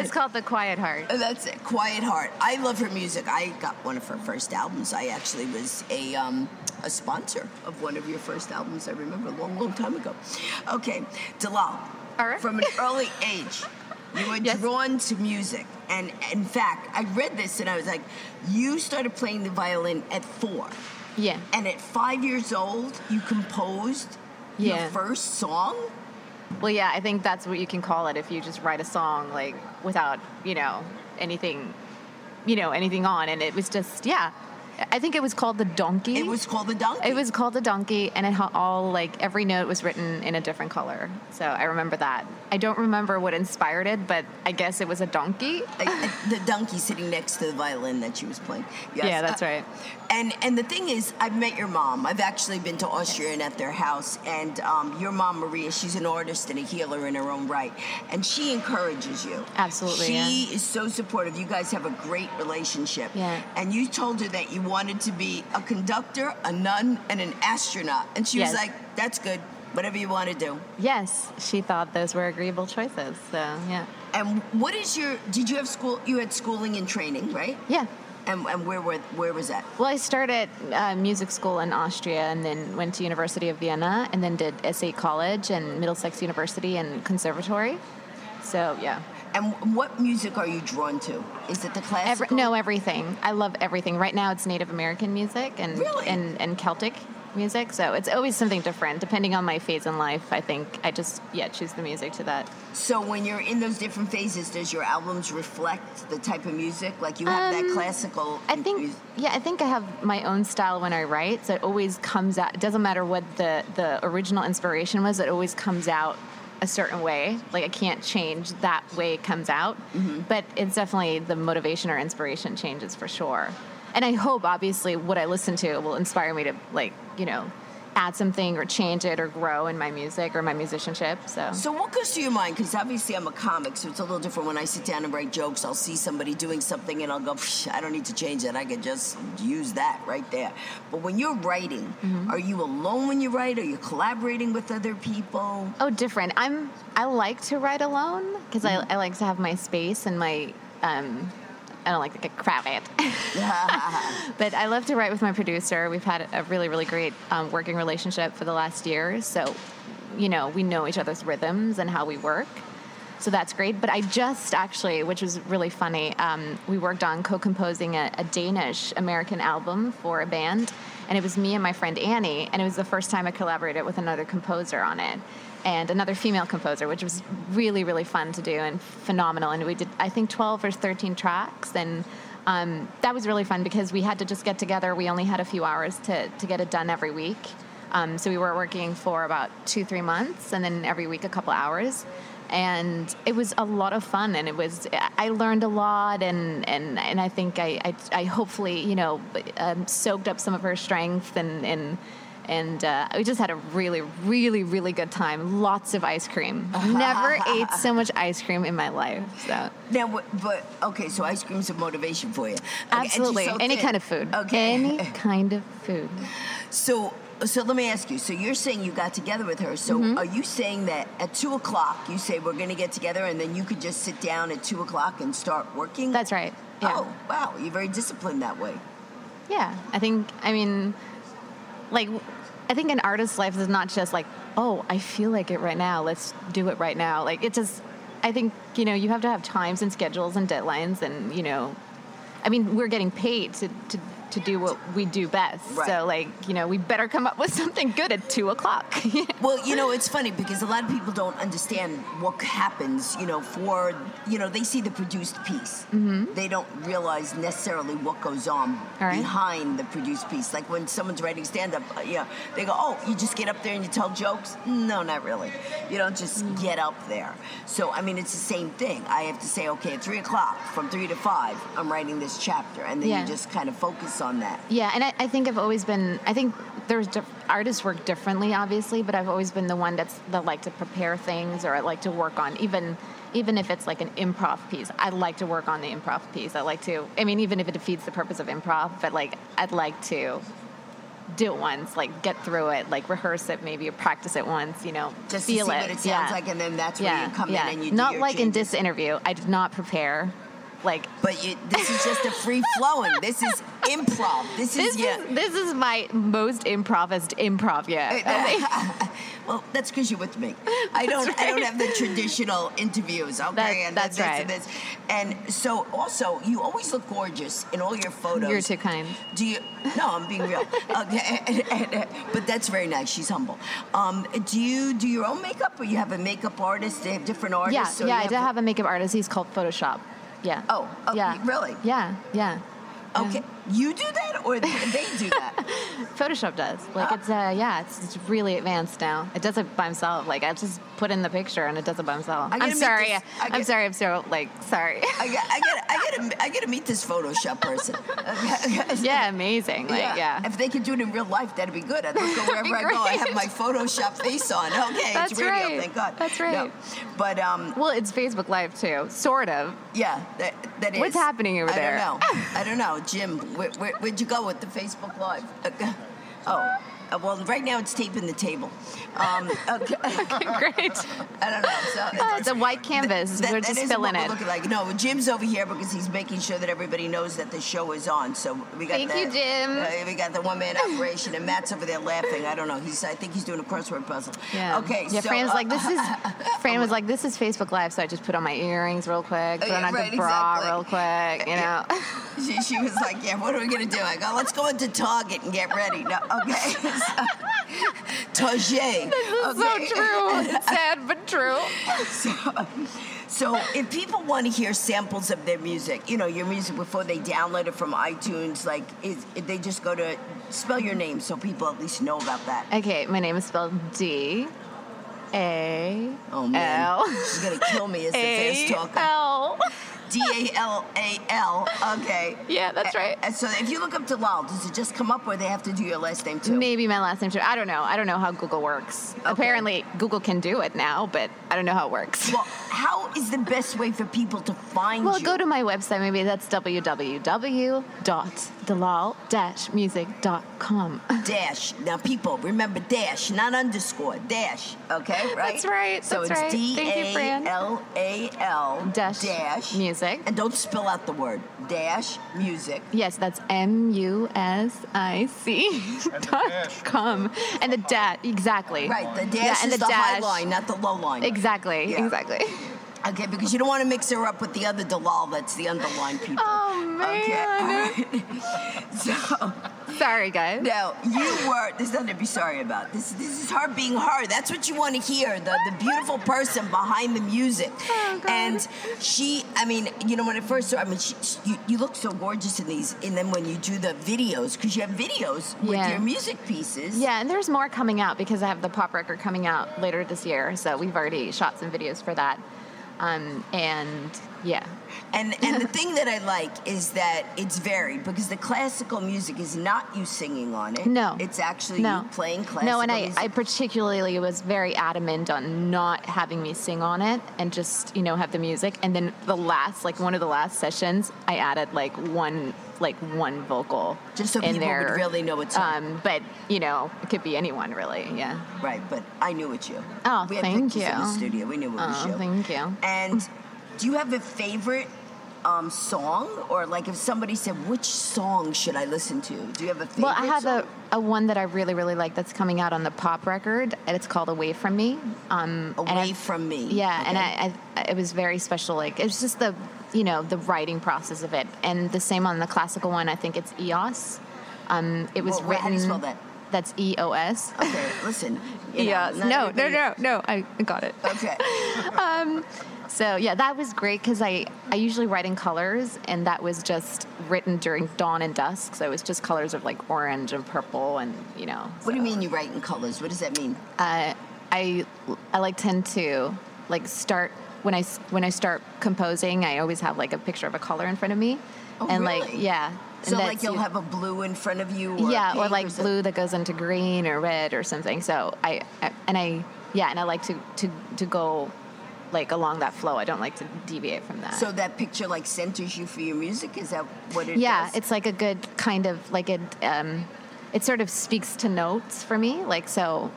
Speaker 5: It's called The Quiet Heart.
Speaker 1: That's it. Quiet Heart. I love her music. I got one of her first albums. I actually was a um, a sponsor of one of your first albums. I remember a long, long time ago. Okay, Dalal.
Speaker 5: Right.
Speaker 1: From an early age, you were
Speaker 5: Yes.
Speaker 1: drawn to music, and in fact, I read this and I was like, you started playing the violin at four,
Speaker 5: Yeah.
Speaker 1: and at five years old, you composed your first song.
Speaker 5: Well, yeah, I think that's what you can call it if you just write a song like without, you know, anything, you know, anything on. And it was just, yeah. I think it was called The Donkey.
Speaker 1: It was called the Donkey.
Speaker 5: It was called the donkey, and it had all like every note was written in a different color. So I remember that. I don't remember what inspired it, but I guess it was a donkey.
Speaker 1: Like, uh, the donkey sitting next to the violin that she was playing. Yes.
Speaker 5: Yeah, that's
Speaker 1: Uh,
Speaker 5: right.
Speaker 1: And and the thing is, I've met your mom. I've actually been to Austria and at their house. And um, your mom, Maria, she's an artist and a healer in her own right, and she encourages you.
Speaker 5: Absolutely,
Speaker 1: She
Speaker 5: yeah.
Speaker 1: is so supportive. You guys have a great relationship.
Speaker 5: Yeah.
Speaker 1: And you told her that you wanted to be a conductor, a nun, and an astronaut, and she was like, "That's good. Whatever you want to do."
Speaker 5: Yes, she thought those were agreeable choices. So yeah,
Speaker 1: And what is your? Did you have school? You had schooling and training, right?
Speaker 5: yeah.
Speaker 1: And, and where were where was that?
Speaker 5: Well, I started uh, music school in Austria, and then went to University of Vienna, and then did SAE College and Middlesex University and Conservatory. So yeah,
Speaker 1: And what music are you drawn to? Is it the
Speaker 5: Every,
Speaker 1: classical?
Speaker 5: no everything. I love everything. Right now, it's Native American music and
Speaker 1: Really?
Speaker 5: and, and Celtic. Music. So it's always something different depending on my phase in life. I think I just yeah choose the music to that.
Speaker 1: So when you're in those different phases, does your albums reflect the type of music? Like you have that
Speaker 5: Um,
Speaker 1: classical.
Speaker 5: I think
Speaker 1: mus-
Speaker 5: yeah, I think I have my own style when I write. So it always comes out. It doesn't matter what the the original inspiration was. It always comes out a certain way. Like I can't change that way it comes out. But it's definitely the motivation or inspiration changes for sure. And I hope obviously what I listen to will inspire me to like you know add something or change it or grow in my music or my musicianship. So.
Speaker 1: So what goes through your mind? Because obviously I'm a comic, so it's a little different. When I sit down and write jokes, I'll see somebody doing something and I'll go, I don't need to change it. I can just use that right there. But when you're writing,
Speaker 5: Mm-hmm.
Speaker 1: are you alone when you write? Are you collaborating with other people?
Speaker 5: Oh, different. I'm. I like to write alone because I, I like to have my space and my. Um, I don't like to get crowded, but I love to write with my producer. We've had a really, really great um, working relationship for the last year. So, you know, we know each other's rhythms and how we work. So that's great. But I just actually, which was really funny, um, we worked on co composing a, a Danish American album for a band. And it was me and my friend Annie. And it was the first time I collaborated with another composer on it and another female composer, which was really, really fun to do and phenomenal. And we did, I think, 12 or 13 tracks. And um, that was really fun because we had to just get together. We only had a few hours to, to get it done every week. Um, so we were working for about two, three months, and then every week a couple hours. And it was a lot of fun, and it was I learned a lot, and and, and I think I, I, I hopefully you know um, soaked up some of her strength, and and and uh, we just had a really really really good time. Lots of ice cream. Never ate so much ice cream in my life. So
Speaker 1: Now, but okay, so ice cream's a motivation for you. Okay,
Speaker 5: absolutely
Speaker 1: so
Speaker 5: any
Speaker 1: thin.
Speaker 5: kind of food.
Speaker 1: Okay.
Speaker 5: Any kind of food.
Speaker 1: So, so let me ask you. So you're saying you got together with her. So
Speaker 5: Mm-hmm.
Speaker 1: are you saying that at two o'clock you say we're going to get together, and then you could just sit down at two o'clock and start working?
Speaker 5: That's right. Yeah.
Speaker 1: Oh, wow! You're very disciplined that way.
Speaker 5: Yeah, I think, I mean, like, I think an artist's life is not just like, oh, I feel like it right now, let's do it right now. Like, it just, I think, you know, you have to have times and schedules and deadlines, and, you know, I mean, we're getting paid to, to, to do what we do best.
Speaker 1: Right.
Speaker 5: So, like, you know, we better come up with something good at two o'clock.
Speaker 1: Well, you know, it's funny because a lot of people don't understand what happens, you know, for, you know, they see the produced piece. Mm-hmm. They don't realize necessarily what goes on
Speaker 5: right.
Speaker 1: behind the produced piece. Like when someone's writing stand up, uh, yeah, they go, oh, you just get up there and you tell jokes? No, not really. You don't just
Speaker 5: Mm.
Speaker 1: get up there. So, I mean, it's the same thing. I have to say, okay, at three o'clock, from three to five, I'm writing this chapter. And then
Speaker 5: Yeah.
Speaker 1: you just kind of focus on that.
Speaker 5: Yeah, and I, I think I've always been. I think there's diff- artists work differently, obviously, but I've always been the one that's that like to prepare things or I like to work on even even if it's like an improv piece. I like to work on the improv piece. I like to. I mean, even if it defeats the purpose of improv, but like I'd like to do it once, like get through it, like rehearse it, maybe or practice it once. You know,
Speaker 1: Just to
Speaker 5: feel
Speaker 1: see
Speaker 5: it.
Speaker 1: what it sounds
Speaker 5: yeah.
Speaker 1: like, and then that's
Speaker 5: yeah,
Speaker 1: where you come
Speaker 5: yeah.
Speaker 1: in and you do
Speaker 5: not like in this interview. I did not prepare. Like
Speaker 1: But you, this is just a free flowing. This is improv. This
Speaker 5: this
Speaker 1: is yeah.
Speaker 5: this is my most improvist improv yet.
Speaker 1: Well, that's because you're with me. I don't. I don't have the traditional interviews. Okay,
Speaker 5: That-
Speaker 1: and
Speaker 5: that's
Speaker 1: this
Speaker 5: right.
Speaker 1: and this. And so, also, you always look gorgeous in all your photos.
Speaker 5: You're too kind.
Speaker 1: Do you? No, I'm being real. Okay, and- and- but that's very nice. She's humble. Um, do you do your own makeup, or you have a makeup artist? They have different artists.
Speaker 5: yeah,
Speaker 1: you
Speaker 5: I do have a makeup artist. He's called Photoshop. Yeah.
Speaker 1: Oh, oh,
Speaker 5: yeah.
Speaker 1: really?
Speaker 5: Yeah, yeah.
Speaker 1: Okay, you do that, or they do that?
Speaker 5: Photoshop does. Like it's uh yeah, it's, it's really advanced now. It does it by himself. Like I just put in the picture and it does it by himself. I'm sorry.
Speaker 1: this- I
Speaker 5: I'm sorry. I'm so like sorry.
Speaker 1: I get I get I get to, I got to meet this Photoshop person.
Speaker 5: yeah, amazing. Like yeah.
Speaker 1: If they could do it in real life, that'd be good. I'd look wherever I go. I have my Photoshop face on. Okay,
Speaker 5: That's
Speaker 1: it's radio.
Speaker 5: right.
Speaker 1: Thank God.
Speaker 5: That's right.
Speaker 1: No. But um,
Speaker 5: Well, it's Facebook Live too, sort of.
Speaker 1: yeah, that, that is.
Speaker 5: What's happening over
Speaker 1: I
Speaker 5: there?
Speaker 1: I don't know. I don't know, Jim. Where, where, where'd you go with the Facebook Live? Uh, oh. Uh, well, right now it's taping the table. Um, okay.
Speaker 5: Great.
Speaker 1: I don't know. So
Speaker 5: Oh, it's a white canvas.
Speaker 1: That-
Speaker 5: We're
Speaker 1: that
Speaker 5: just
Speaker 1: isn't
Speaker 5: filling it.
Speaker 1: looking like. No, Jim's over here because he's making sure that everybody knows that the show is on. So we got
Speaker 5: Thank
Speaker 1: the,
Speaker 5: you, Jim.
Speaker 1: uh, we got the one man operation, and Matt's over there laughing. I don't know. He's I think he's doing a crossword puzzle.
Speaker 5: Yeah.
Speaker 1: Okay.
Speaker 5: Yeah.
Speaker 1: so,
Speaker 5: Fran was
Speaker 1: uh,
Speaker 5: like, "This is." Fran was like, "This is Facebook Live," so I just put on my earrings real quick, put
Speaker 1: Yeah,
Speaker 5: on
Speaker 1: right,
Speaker 5: the bra
Speaker 1: exactly.
Speaker 5: real quick, you know.
Speaker 1: She, she was like, "Yeah, what are we gonna do?" I go, "Let's go into Target and get ready." No, okay. Tage.
Speaker 5: So true. It's sad but true.
Speaker 1: So, if people want to hear samples of their music, you know, your music before they download it from iTunes, like, is, they just go to spell your name so people at least know about that.
Speaker 5: Okay, my name is spelled D A
Speaker 1: Oh man,
Speaker 5: L
Speaker 1: she's gonna kill me as the fast talker.
Speaker 5: L.
Speaker 1: D A L A L. Okay.
Speaker 5: Yeah, that's right.
Speaker 1: And so, if you look up Dalal, does it just come up, or they have to do your last name too?
Speaker 5: Maybe my last name too. I don't know. I don't know how Google works. Apparently, Google can do it now, but I don't know how it works.
Speaker 1: Well, how is the best way for people to find
Speaker 5: Well,
Speaker 1: you?
Speaker 5: Well, go to my website. Maybe that's www.dalal-music.com.
Speaker 1: dash. Now, people, remember dash, not underscore. Dash. Okay, right?
Speaker 5: That's right,
Speaker 1: So
Speaker 5: that's
Speaker 1: it's
Speaker 5: right.
Speaker 1: D
Speaker 5: Fran.
Speaker 1: L A L
Speaker 5: Dash
Speaker 1: dash
Speaker 5: music.
Speaker 1: And don't spell out the word dash music.
Speaker 5: Yes, that's M U S I C dot com. And the dash, exactly.
Speaker 1: Right. The dash
Speaker 5: yeah,
Speaker 1: is
Speaker 5: and
Speaker 1: the,
Speaker 5: the,
Speaker 1: high
Speaker 5: dash.
Speaker 1: line, not the low line.
Speaker 5: Exactly,
Speaker 1: Yeah.
Speaker 5: exactly.
Speaker 1: Okay, because you don't want to mix her up with the other Dalal that's the underlined people.
Speaker 5: Oh,
Speaker 1: Okay.
Speaker 5: man.
Speaker 1: right. so
Speaker 5: Sorry, guys.
Speaker 1: No, you were there's nothing to be sorry about. This this is her being her. That's what you want to hear. The the beautiful person behind the music.
Speaker 5: Oh, God.
Speaker 1: and she I mean, you know when I first saw I mean she, you, you look so gorgeous in these and then when you do the videos because you have videos with
Speaker 5: Yeah.
Speaker 1: your music pieces.
Speaker 5: Yeah, and there's more coming out because I have the pop record coming out later this year. So we've already shot some videos for that. Um, and yeah,
Speaker 1: And and the thing that I like is that it's varied because the classical music is not you singing on it.
Speaker 5: No.
Speaker 1: It's actually
Speaker 5: no.
Speaker 1: you playing classical
Speaker 5: No, and I,
Speaker 1: music.
Speaker 5: I particularly was very adamant on not having me sing on it and just, you know, have the music. And then the last, like one of the last sessions, I added like one, like one vocal.
Speaker 1: Just so
Speaker 5: in
Speaker 1: people would really know it's.
Speaker 5: Um, but, you know, it could be anyone really, yeah.
Speaker 1: Right, but I knew it's you.
Speaker 5: Oh,
Speaker 1: we had
Speaker 5: thank
Speaker 1: pictures in the studio. We knew it was
Speaker 5: Oh,
Speaker 1: you.
Speaker 5: thank you.
Speaker 1: And do you have a favorite um, song, or like if somebody said, "Which song should I listen to?" Do you have a favorite?
Speaker 5: Well, I have
Speaker 1: song?
Speaker 5: a, a one that I really, really like that's coming out on the pop record, and it's called "Away from Me." Um,
Speaker 1: away from me.
Speaker 5: Yeah, and I, I, it was very special. Like it was just the, you know, the writing process of it, and the same on the classical one. I think it's EOS. Um, it was
Speaker 1: Well,
Speaker 5: written.
Speaker 1: how do you spell that?
Speaker 5: That's E O S.
Speaker 1: Okay, listen. you know,
Speaker 5: EOS. No, no,
Speaker 1: everybody-
Speaker 5: no, no. I got it.
Speaker 1: Okay.
Speaker 5: So yeah, that was great because I I usually write in colors, and that was just written during dawn and dusk. So it was just colors of like orange and purple, and you know.
Speaker 1: What do you mean you write in colors? What does that mean?
Speaker 5: Uh, I I like tend to like start when I when I start composing. I always have like a picture of a color in front of me,
Speaker 1: Oh,
Speaker 5: and
Speaker 1: really?
Speaker 5: like yeah.
Speaker 1: So like you'll
Speaker 5: you-
Speaker 1: have a blue in front of you. Or
Speaker 5: yeah, or like
Speaker 1: something?
Speaker 5: blue that goes into green or red or something. So I, I and I yeah, and I like to to to go like along that flow. I don't like to deviate from that.
Speaker 1: So that picture like centers you for your music. Is that what it
Speaker 5: yeah,
Speaker 1: does?
Speaker 5: it's like a good kind of like it. Um, it sort of speaks to notes for me. Like so,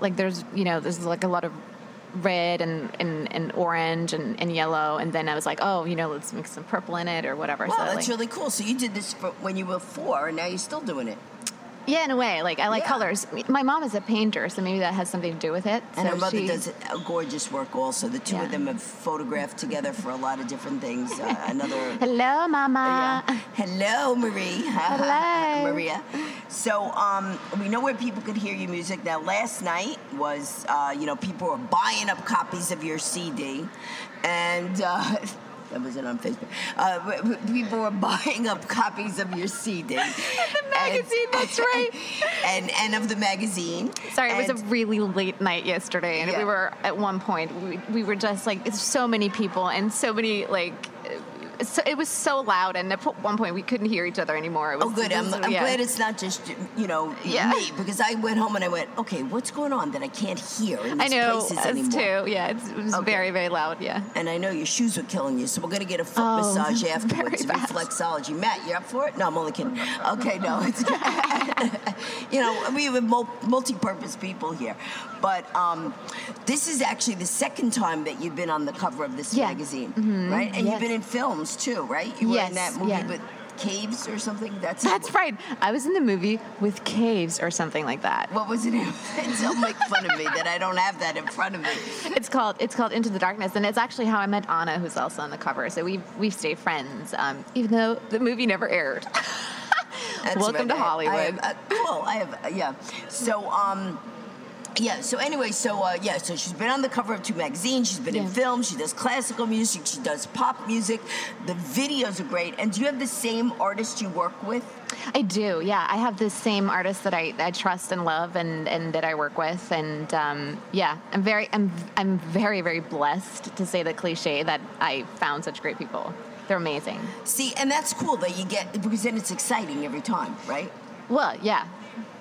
Speaker 5: like there's you know there's like a lot of red and, and, and orange and, and yellow and then I was like oh you know let's mix some purple in it or whatever
Speaker 1: Wow,
Speaker 5: so
Speaker 1: that's
Speaker 5: like,
Speaker 1: really cool. So you did this for when you were four, and now you're still doing it.
Speaker 5: Yeah in a way like I like
Speaker 1: Yeah.
Speaker 5: colors my mom is a painter so maybe that has something to do with it
Speaker 1: And
Speaker 5: so
Speaker 1: her mother
Speaker 5: she-
Speaker 1: does a gorgeous work also. The two of them have photographed together for a lot of different things. Uh, another.
Speaker 5: hello mama
Speaker 1: Yeah. Hello, Marie.
Speaker 5: Hello.
Speaker 1: Maria. So um, we know where people could hear your music. Now, last night was, uh, you know, people were buying up copies of your CD, and. Uh, That was it on Facebook. Uh, people were buying up copies of your CD. the
Speaker 5: magazine, that's right.
Speaker 1: And and of the magazine.
Speaker 5: Sorry, it was a really late night yesterday, and
Speaker 1: Yeah.
Speaker 5: we were at one point we, we were just like it's so many people and so many like. So it was so loud, and at one point we couldn't hear each other anymore. It was,
Speaker 1: Oh, good. I'm, I'm
Speaker 5: yeah.
Speaker 1: glad it's not just you know
Speaker 5: Yeah.
Speaker 1: me because I went home and I went, okay, what's going on that I can't hear in
Speaker 5: I know
Speaker 1: places anymore?
Speaker 5: too. Yeah, it's, it was
Speaker 1: Okay.
Speaker 5: very very loud. Yeah.
Speaker 1: And I know your shoes were killing you, so we're gonna get a foot
Speaker 5: Oh,
Speaker 1: massage afterwards. Reflexology. Matt, you up for it? No, I'm only kidding. Okay, no, it's you know we have mul- multi-purpose people here, but um, this is actually the second time that you've been on the cover of this
Speaker 5: Yeah. Mm-hmm.
Speaker 1: magazine, right? And you've been in films too, right? You were in that movie
Speaker 5: yeah.
Speaker 1: with Caves or something. That's
Speaker 5: That's right. I was in the movie with caves or something like that.
Speaker 1: What was it? Don't make fun of me that I don't have that in front of me.
Speaker 5: It's called it's called Into the Darkness, and it's actually how I met Anna, who's also on the cover. So we we stay friends, um, even though the movie never aired. Welcome
Speaker 1: right.
Speaker 5: to Hollywood.
Speaker 1: I have, uh, cool. I have, uh, yeah. So, um, yeah. So anyway, so uh, yeah. So she's been on the cover of two magazines. She's been in
Speaker 5: Yeah.
Speaker 1: film. She does classical music. She does pop music. The videos are great. And do you have the same artist you work with?
Speaker 5: I do, yeah. I have the same artist that I, I trust and love, and, and that I work with, and um, yeah, I'm very I'm I'm very very blessed to say the cliche that I found such great people. They're amazing.
Speaker 1: See, and that's cool that you get because then it's exciting every time, right?
Speaker 5: Well, yeah,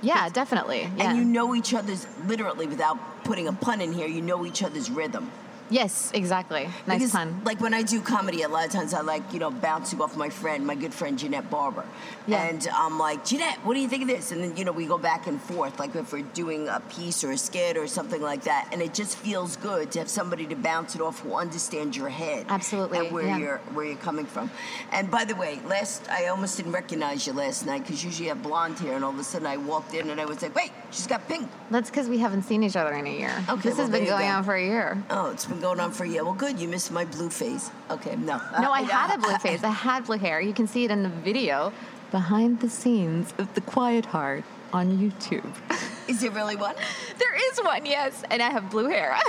Speaker 5: yeah, definitely. Yeah.
Speaker 1: And you know each other's literally without putting a pun in here. You know each other's rhythm.
Speaker 5: Yes, exactly. Nice
Speaker 1: because,
Speaker 5: pun.
Speaker 1: Like when I do comedy, a lot of times I like, you know, bouncing off my friend, my good friend Jeanette Barber.
Speaker 5: Yeah.
Speaker 1: And I'm like, Jeanette, what do you think of this? And then, you know, we go back and forth, like if we're doing a piece or a skit or something like that. And it just feels good to have somebody to bounce it off who understands your head.
Speaker 5: Absolutely,
Speaker 1: And where
Speaker 5: yeah.
Speaker 1: you're where you're coming from. And by the way, last I almost didn't recognize you last night because usually you have blonde hair and all of a sudden I walked in and I was like, wait, she's got pink.
Speaker 5: That's because we haven't seen each other in a year.
Speaker 1: Okay,
Speaker 5: this
Speaker 1: well,
Speaker 5: has been going
Speaker 1: go.
Speaker 5: on for a year.
Speaker 1: Oh, it's been going on for a year. Well, good. You missed my blue face. Okay, no.
Speaker 5: No, I had a blue face. I had blue hair. You can see it in the video behind the scenes of The Quiet Heart on YouTube.
Speaker 1: Is there really one?
Speaker 5: there is one, yes, and I have blue hair.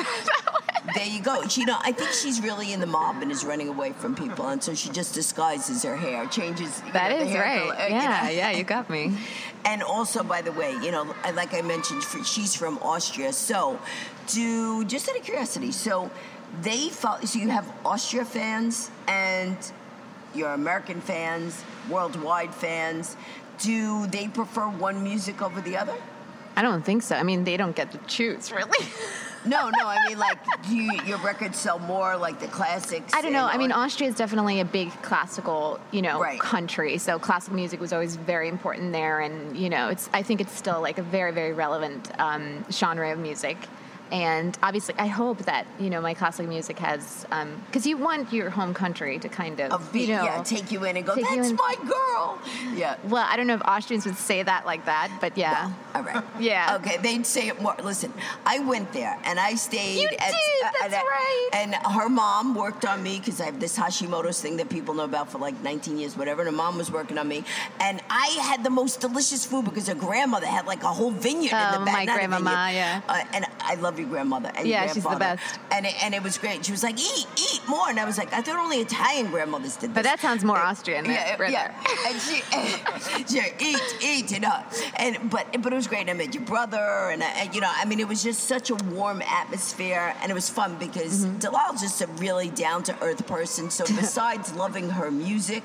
Speaker 1: There you go. She, you know, I think she's really in the mob and is running away from people, and so she just disguises her hair, changes.
Speaker 5: that
Speaker 1: know,
Speaker 5: is right.
Speaker 1: color, uh, you
Speaker 5: Yeah,
Speaker 1: know.
Speaker 5: yeah, you got me.
Speaker 1: And also, by the way, you know, like I mentioned, she's from Austria. So, do just out of curiosity, so they follow. So you have Austria fans and your American fans, worldwide fans. Do they prefer one music over the other?
Speaker 5: I don't think so. I mean, they don't get to choose, really.
Speaker 1: No, no. I mean, like, do you, your records sell more, like the classics?
Speaker 5: I don't know. I mean, Austria is definitely a big classical, you know,
Speaker 1: Right.
Speaker 5: country. So classical music was always very important there, and you know, it's. I think it's still like a very, very relevant um, genre of music. And obviously, I hope that you know my classical music has, because you want your home country to kind of, you know,
Speaker 1: yeah, take you in and go. That's
Speaker 5: in."
Speaker 1: my girl. Yeah.
Speaker 5: well, I don't know if Austrians would say that like that, but yeah.
Speaker 1: All right.
Speaker 5: Yeah.
Speaker 1: Okay, they'd say it more. Listen, I went there and I stayed.
Speaker 5: You
Speaker 1: at,
Speaker 5: did,
Speaker 1: at-
Speaker 5: that's
Speaker 1: at-
Speaker 5: right.
Speaker 1: And her mom worked on me because I have this Hashimoto's thing that people know about for like 19 years, whatever. And her mom was working on me, and I had the most delicious food because her grandmother had like a whole vineyard in
Speaker 5: Oh,
Speaker 1: the back.
Speaker 5: my grandmama,
Speaker 1: vineyard.
Speaker 5: yeah.
Speaker 1: Uh, and I love your grandmother. And your
Speaker 5: Yeah, she's the
Speaker 1: grandfather.
Speaker 5: best.
Speaker 1: And it, and it was great. She was like, "Eat, eat more," and I was like, "I thought only Italian grandmothers did this."
Speaker 5: But that sounds more
Speaker 1: And-
Speaker 5: Austrian than-
Speaker 1: Yeah,
Speaker 5: right
Speaker 1: yeah. And she, she eat, eat, you know. And but but it was great. I met your brother, and, I, and you know, I mean, it was just such a warm atmosphere, and it was fun because
Speaker 5: Mm-hmm.
Speaker 1: Dalal's just a really down to earth person. So besides loving her music,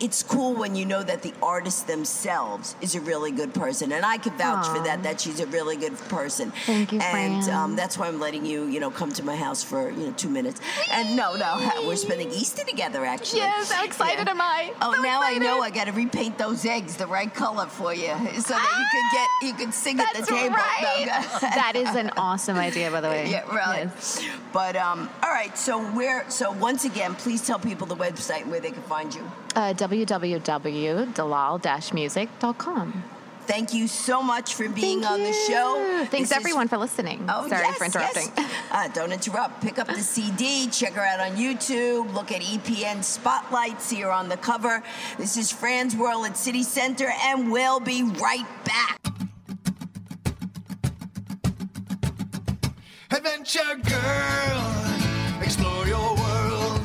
Speaker 1: it's cool when you know that the artist themselves is a really good person, and I can vouch for that. That she's a really good person.
Speaker 5: Thank you,
Speaker 1: And
Speaker 5: Fran.
Speaker 1: um, that's why I'm letting you, you know, come to my house for you know two minutes. And no, no, we're spending Easter together actually.
Speaker 5: Yes, how excited
Speaker 1: Yeah.
Speaker 5: am I?
Speaker 1: Oh,
Speaker 5: So
Speaker 1: now I know I got to repaint those eggs the right color for you, so that you can get you can sing at the table. No,
Speaker 5: right.
Speaker 1: go-
Speaker 5: that is an awesome idea, by the way.
Speaker 1: yeah, really.
Speaker 5: Yes.
Speaker 1: But um, all right. So where? So once again, please tell people the website where they can find you.
Speaker 5: Uh, www.dalal-music.com.
Speaker 1: Thank you so much for being
Speaker 5: Thank
Speaker 1: on the show.
Speaker 5: Thanks
Speaker 1: This is-
Speaker 5: everyone for listening.
Speaker 1: Oh,
Speaker 5: Sorry
Speaker 1: yes,
Speaker 5: for interrupting.
Speaker 1: yes. Uh, don't interrupt. Pick up the CD, check her out on YouTube, look at EPN Spotlight, see her on the cover. This is Fran's World at City Center, and we'll be right back.
Speaker 2: Adventure girl, explore your world.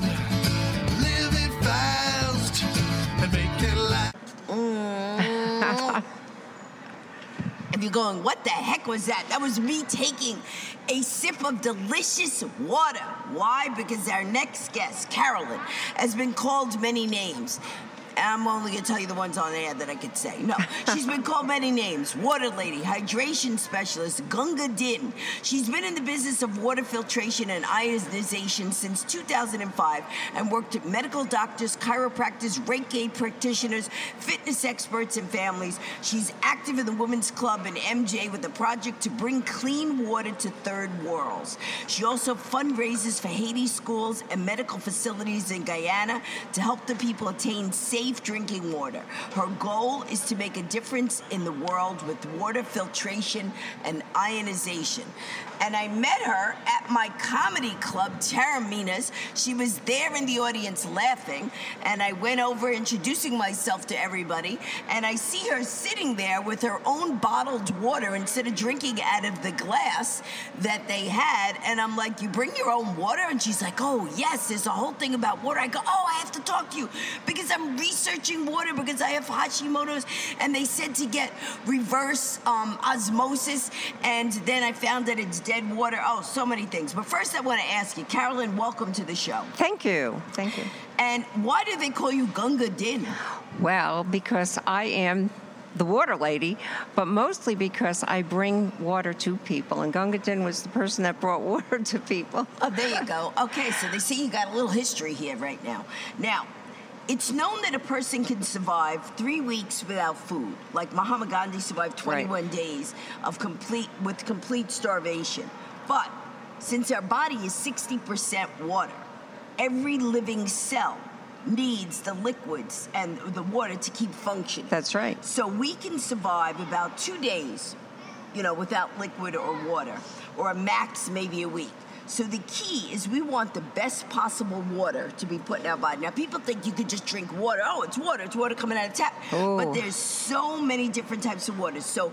Speaker 2: Live it fast and make it last.
Speaker 1: If you're going, what the heck was that? That was me taking a sip of delicious water. Why? Because our next guest, Carilyn, has been called many names. I'm only going to tell you the ones on air that I could say. No, she's been called many names. Water lady, hydration specialist, Gunga Din. She's been in the business of water filtration and ionization since 2005 and worked with medical doctors, chiropractors, Reiki practitioners, fitness experts, and families. She's active in the Women's Club and MJ with a project to bring clean water to third worlds. She also fundraises for Haiti schools and medical facilities in Guyana to help the people attain safe safe drinking water. Her goal is to make a difference in the world with water filtration and ionization. And I met her at my comedy club, Terraminas. She was there in the audience laughing, and I went over introducing myself to everybody, and I see her sitting there with her own bottled water instead of drinking out of the glass that they had. And I'm like, You bring your own water? And she's like, Oh, yes, there's a whole thing about water. I go, Oh, I have to talk to you because I'm researching water because I have Hashimoto's, and they said to get reverse um, osmosis, and then I found that it's dead water. Oh, so many things. But first, I want to ask you, Carilyn, welcome to the show.
Speaker 6: Thank you. Thank you.
Speaker 1: And why do they call you Gunga Din?
Speaker 6: Well, because I am the water lady, but mostly because I bring water to people. And Gunga Din was the person that brought water to people.
Speaker 1: Oh, there you go. Okay, so they see you got a little history here right now. Now, it's known that a person can survive three weeks without food. Like Mahatma Gandhi survived 21
Speaker 6: Right.
Speaker 1: days of complete with complete starvation. But since our body is 60% water, every living cell needs the liquids and the water to keep functioning.
Speaker 6: That's right.
Speaker 1: So we can survive about two days, you know, without liquid or water, or a max maybe a week. So the key is we want the best possible water to be put in our body. Now people think you could just drink water. Oh, it's water. It's water coming out of tap.
Speaker 6: Oh.
Speaker 1: But there's so many different types of water. So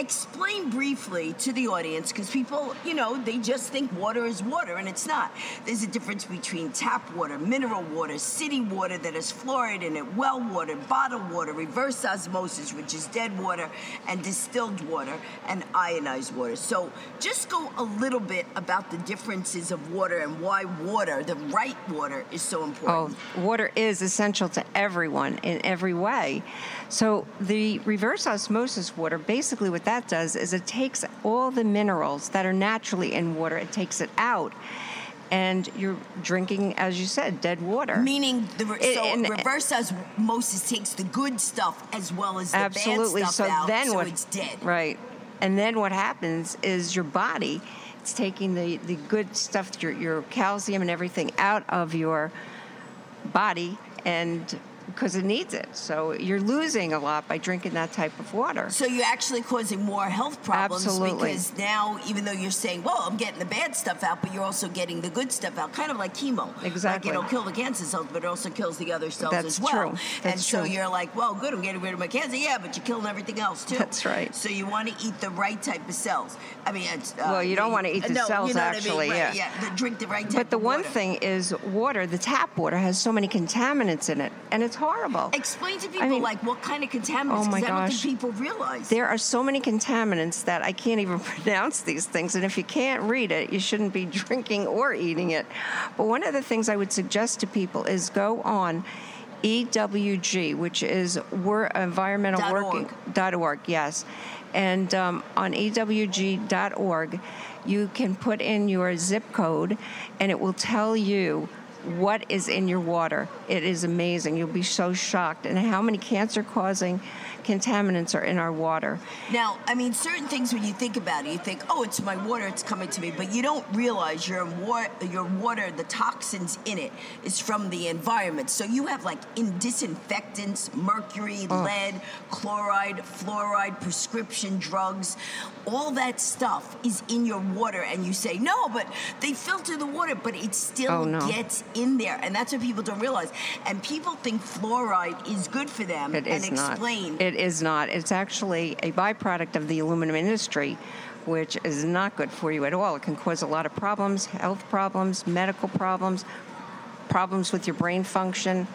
Speaker 1: explain briefly to the audience because people, you know, they just think water is water and it's not. There's a difference between tap water, mineral water, city water that has fluoride in it, well water, bottled water, reverse osmosis, which is dead water, and distilled water and ionized water. So just go a little bit about the differences of water and why water, the right water, is so important.
Speaker 6: Oh, water is essential to everyone in every way. So, the reverse osmosis water, basically what that does is it takes all the minerals that are naturally in water, it takes it out. And you're drinking, as you said, dead water.
Speaker 1: Meaning, the re-
Speaker 6: It-
Speaker 1: so
Speaker 6: and-
Speaker 1: reverse osmosis takes the good stuff as well as the
Speaker 6: Absolutely.
Speaker 1: bad stuff
Speaker 6: so
Speaker 1: out,
Speaker 6: then
Speaker 1: so
Speaker 6: what?
Speaker 1: it's dead.
Speaker 6: Right. And then what happens is your body, it's taking the, the good stuff, your, your calcium and everything out of your body and because it needs it. So you're losing a lot by drinking that type of water.
Speaker 1: So you're actually causing more health problems
Speaker 6: Absolutely.
Speaker 1: because now, even though you're saying, "Well, I'm getting the bad stuff out," but you're also getting the good stuff out, kind of like chemo.
Speaker 6: Exactly.
Speaker 1: Like it'll kill the cancer cells, but it also kills the other cells
Speaker 6: That's
Speaker 1: as well.
Speaker 6: true. That's and
Speaker 1: so
Speaker 6: true.
Speaker 1: you're like, "Well, good, I'm getting rid of my cancer." Yeah, but you're killing everything else too.
Speaker 6: That's right.
Speaker 1: So you want to eat the right type of cells. I mean, it's, uh,
Speaker 6: Well, you don't wanna eat the
Speaker 1: no,
Speaker 6: cells,
Speaker 1: you know what I mean,
Speaker 6: actually,
Speaker 1: right,
Speaker 6: yeah.
Speaker 1: the- drink the right type.
Speaker 6: But the one
Speaker 1: water.
Speaker 6: thing is water, the tap water has so many contaminants in it, and it's horrible.
Speaker 1: Explain to people
Speaker 6: mean-
Speaker 1: like what kind of contaminants.
Speaker 6: Oh, my
Speaker 1: I
Speaker 6: gosh.
Speaker 1: think people realize.
Speaker 6: There are so many contaminants that I can't even pronounce these things. And if you can't read it, you shouldn't be drinking or eating it. But one of the things I would suggest to people is go on EWG, which is Wor- Environmental
Speaker 1: Dot
Speaker 6: Working
Speaker 1: org.
Speaker 6: dot org, yes. And um, on EWG.org, you can put in your zip code, and it will tell you what is in your water. It is amazing. You'll be so shocked, and how many cancer-causing contaminants are in our water.
Speaker 1: Now, I mean, certain things when you think about it, you think, "Oh, it's my water; it's coming to me," but you don't realize your wa- your water, the toxins in it, is from the environment. So you have like in disinfectants, mercury, lead, chloride, fluoride, prescription drugs, all that stuff is in your water, and you say, "No, but they filter the water," but it still
Speaker 6: Oh, no.
Speaker 1: gets in there, and that's what people don't realize. And people think fluoride is good for them,
Speaker 6: It
Speaker 1: and
Speaker 6: is not.
Speaker 1: explain.
Speaker 6: It is not. It's actually a byproduct of the aluminum industry, which is not good for you at all. It can cause a lot of problems, health problems, medical problems, problems with your brain function.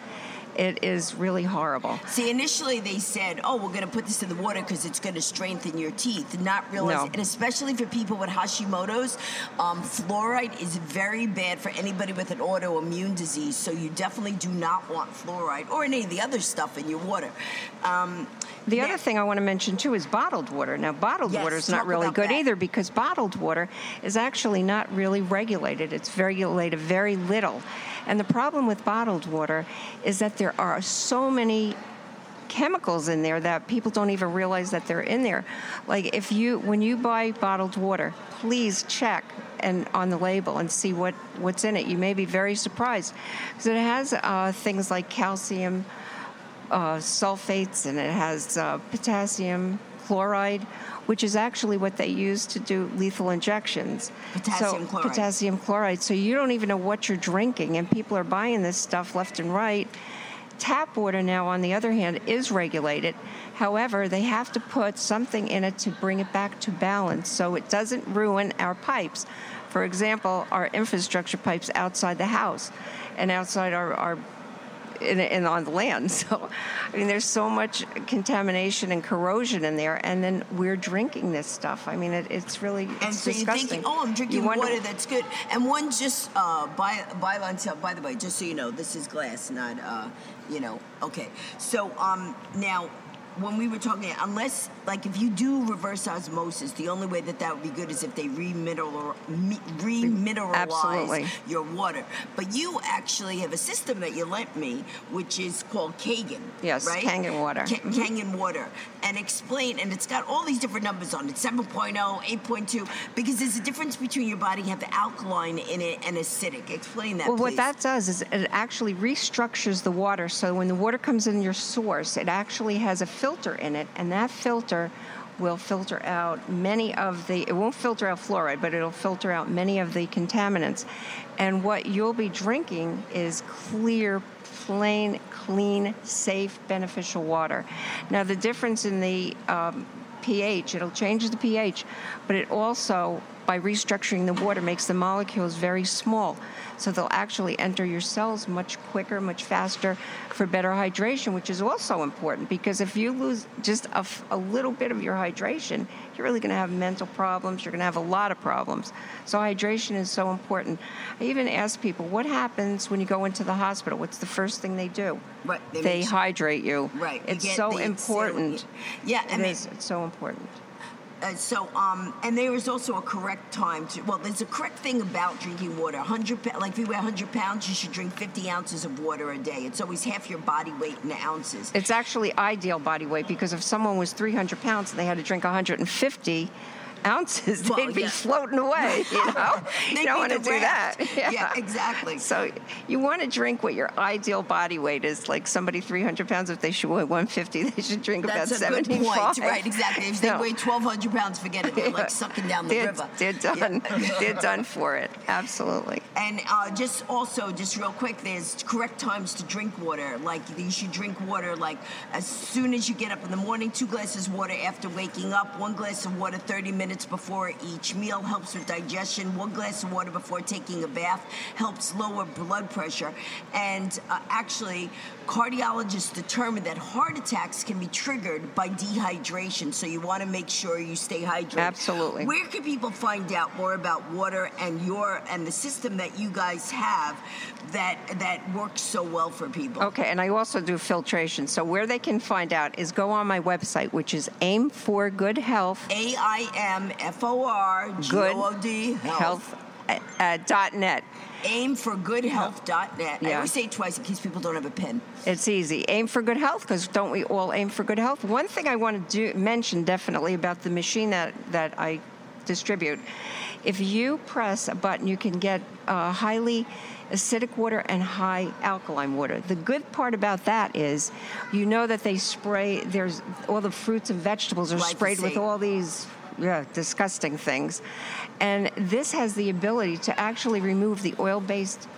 Speaker 6: It is really horrible.
Speaker 1: See, initially they said, "Oh, we're going to put this in the water because it's going to strengthen your teeth." Not realizing,
Speaker 6: No.
Speaker 1: and especially for people with Hashimoto's, um, fluoride is very bad for anybody with an autoimmune disease. So you definitely do not want fluoride or any of the other stuff in your water. Um,
Speaker 6: The
Speaker 1: now-
Speaker 6: other thing I want to mention too is bottled water. Now, bottled
Speaker 1: Yes,
Speaker 6: water is not really good
Speaker 1: that.
Speaker 6: either because bottled water is actually not really regulated. It's regulated very little. And the problem with bottled water is that there are so many chemicals in there that people don't even realize that they're in there. Like if you when you buy bottled water, please check and on the label and see what what's in it. You may be very surprised because it has uh, things like calcium uh, sulfates and it has uh, potassium chloride, which is actually what they use to do lethal injections.
Speaker 1: Potassium
Speaker 6: so,
Speaker 1: chloride.
Speaker 6: Potassium chloride. So you don't even know what you're drinking, and people are buying this stuff left and right. Tap water now, on the other hand, is regulated. However, they have to put something in it to bring it back to balance so it doesn't ruin our pipes. For example, our infrastructure pipes outside the house and outside our, our in, in, on the land. So, I mean, there's so much contamination and corrosion in there, and then we're drinking this stuff. I mean, it, it's really it's
Speaker 1: and so
Speaker 6: disgusting.
Speaker 1: you're thinking, oh, I'm drinking
Speaker 6: wonder-
Speaker 1: water that's good. And one just uh, by byline tell. By the way, just so you know, this is glass, not uh, you know. Okay, so um, now when we were talking, unless like if you do reverse osmosis, the only way that that would be good is if they remineral remineralize
Speaker 6: Absolutely.
Speaker 1: your water. But you actually have a system that you lent me, which is called Kangen.
Speaker 6: Yes,
Speaker 1: right?
Speaker 6: Kangen water.
Speaker 1: Ka- mm-hmm. Kangen water. And explain, and it's got all these different numbers on it 7.0, 8.2, because there's a difference between your body have alkaline in it and acidic. Explain that,
Speaker 6: Well, what that does is it actually restructures the water. So when the water comes in your source, it actually has a filter in it, and that filter will filter out many of the. It won't filter out fluoride, but it'll filter out many of the contaminants. And what you'll be drinking is clear, plain, clean, safe, beneficial water. Now, the difference in the um, pH, it'll change the pH, but it also, by restructuring the water, makes the molecules very small. So they'll actually enter your cells much quicker, much faster for better hydration, which is also important because if you lose just a, f- a little bit of your hydration, you're really going to have mental problems. You're going to have a lot of problems. So hydration is so important. I even ask people, what happens when you go into the hospital? What's the first thing they do?
Speaker 1: Right, they
Speaker 6: They, hydrate you.
Speaker 1: Right,
Speaker 6: It's so important.
Speaker 1: Yeah, I mean-
Speaker 6: is. It's so important.
Speaker 1: Uh, so, um, and there is also a correct time to. Well, there's a correct thing about drinking water. 100, pa- like if you weigh 100 pounds, you should drink 50 ounces of water a day. It's always half your body weight in ounces.
Speaker 6: It's actually ideal body weight because if someone was 300 pounds and they had to drink 150 ounces,
Speaker 1: Well,
Speaker 6: they'd be
Speaker 1: yeah.
Speaker 6: floating away. You know, you don't want to do that.
Speaker 1: raft. Yeah, exactly.
Speaker 6: So you want to drink what your ideal body weight is. Like somebody 300 pounds, if they should weigh 150, they should drink
Speaker 1: That's
Speaker 6: about
Speaker 1: a good
Speaker 6: 75.
Speaker 1: point. Right, exactly. If they
Speaker 6: No.
Speaker 1: weigh 1,200 pounds, forget it. They're like sucking down the
Speaker 6: they're,
Speaker 1: river.
Speaker 6: They're done.
Speaker 1: Yeah.
Speaker 6: they're done for it. Absolutely.
Speaker 1: And uh, just also, just real quick, there's correct times to drink water. Like you should drink water like as soon as you get up in the morning, two glasses of water after waking up, one glass of water 30 minutes before each meal helps with digestion. One glass of water before taking a bath helps lower blood pressure. And uh, actually, cardiologists determine that heart attacks can be triggered by dehydration. So you want to make sure you stay hydrated.
Speaker 6: Absolutely.
Speaker 1: Where can people find out more about water and your and the system that you guys have that that works so well for people?
Speaker 6: Okay, and I also do filtration. So where they can find out is go on my website, which is Aim for Good Health.
Speaker 1: A I M F O R G O D
Speaker 6: health uh, uh, dot net.
Speaker 1: Aim for goodhealth.net. I
Speaker 6: Yeah.
Speaker 1: always say it twice in case people don't have a pen.
Speaker 6: It's easy. Aim for good health because don't we all aim for good health? One thing I want to do, mention definitely about the machine that, that I distribute. If you press a button, you can get uh, highly acidic water and high alkaline water. The good part about that is you know that they spray, there's all the fruits and vegetables are sprayed with all these yeah, disgusting things. And this has the ability to actually remove the oil based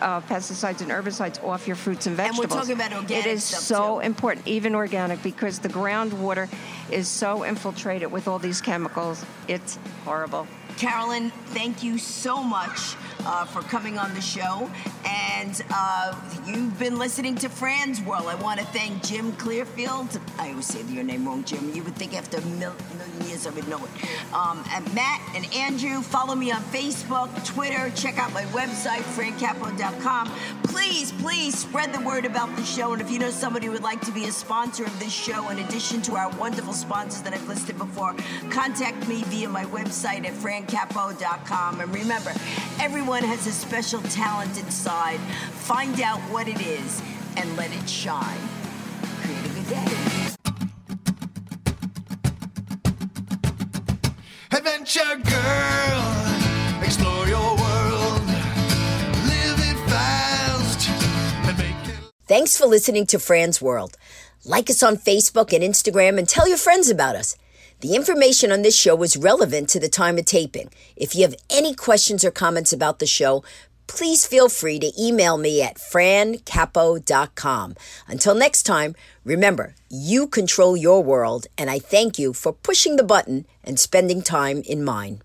Speaker 6: uh, pesticides and herbicides off your fruits and
Speaker 1: And we're
Speaker 6: vegetables.
Speaker 1: talking about organic
Speaker 6: It is so
Speaker 1: too.
Speaker 6: important, even organic, because the groundwater is so infiltrated with all these chemicals. It's horrible.
Speaker 1: Carilyn, thank you so much uh, for coming on the show. And uh, you've been listening to Fran's World. I want to thank Jim Clearfield. I always say your name wrong, Jim. You would think after a mil- million years I would know it. Um, and Matt and Andrew, follow me on Facebook, Twitter. Check out my website, Please, please spread the word about the show. And if you know somebody who would like to be a sponsor of this show, in addition to our wonderful sponsors that I've listed before, contact me via my website at francapo.com. And remember, everyone has a special talent inside. Find out what it is and let it shine. Create a good day.
Speaker 2: Adventure Girl,
Speaker 1: Thanks for listening to Fran's World. Like us on Facebook and Instagram and tell your friends about us. The information on this show was relevant to the time of taping. If you have any questions or comments about the show, please feel free to email me at francapo.com. Until next time, remember, you control your world, and I thank you for pushing the button and spending time in mine.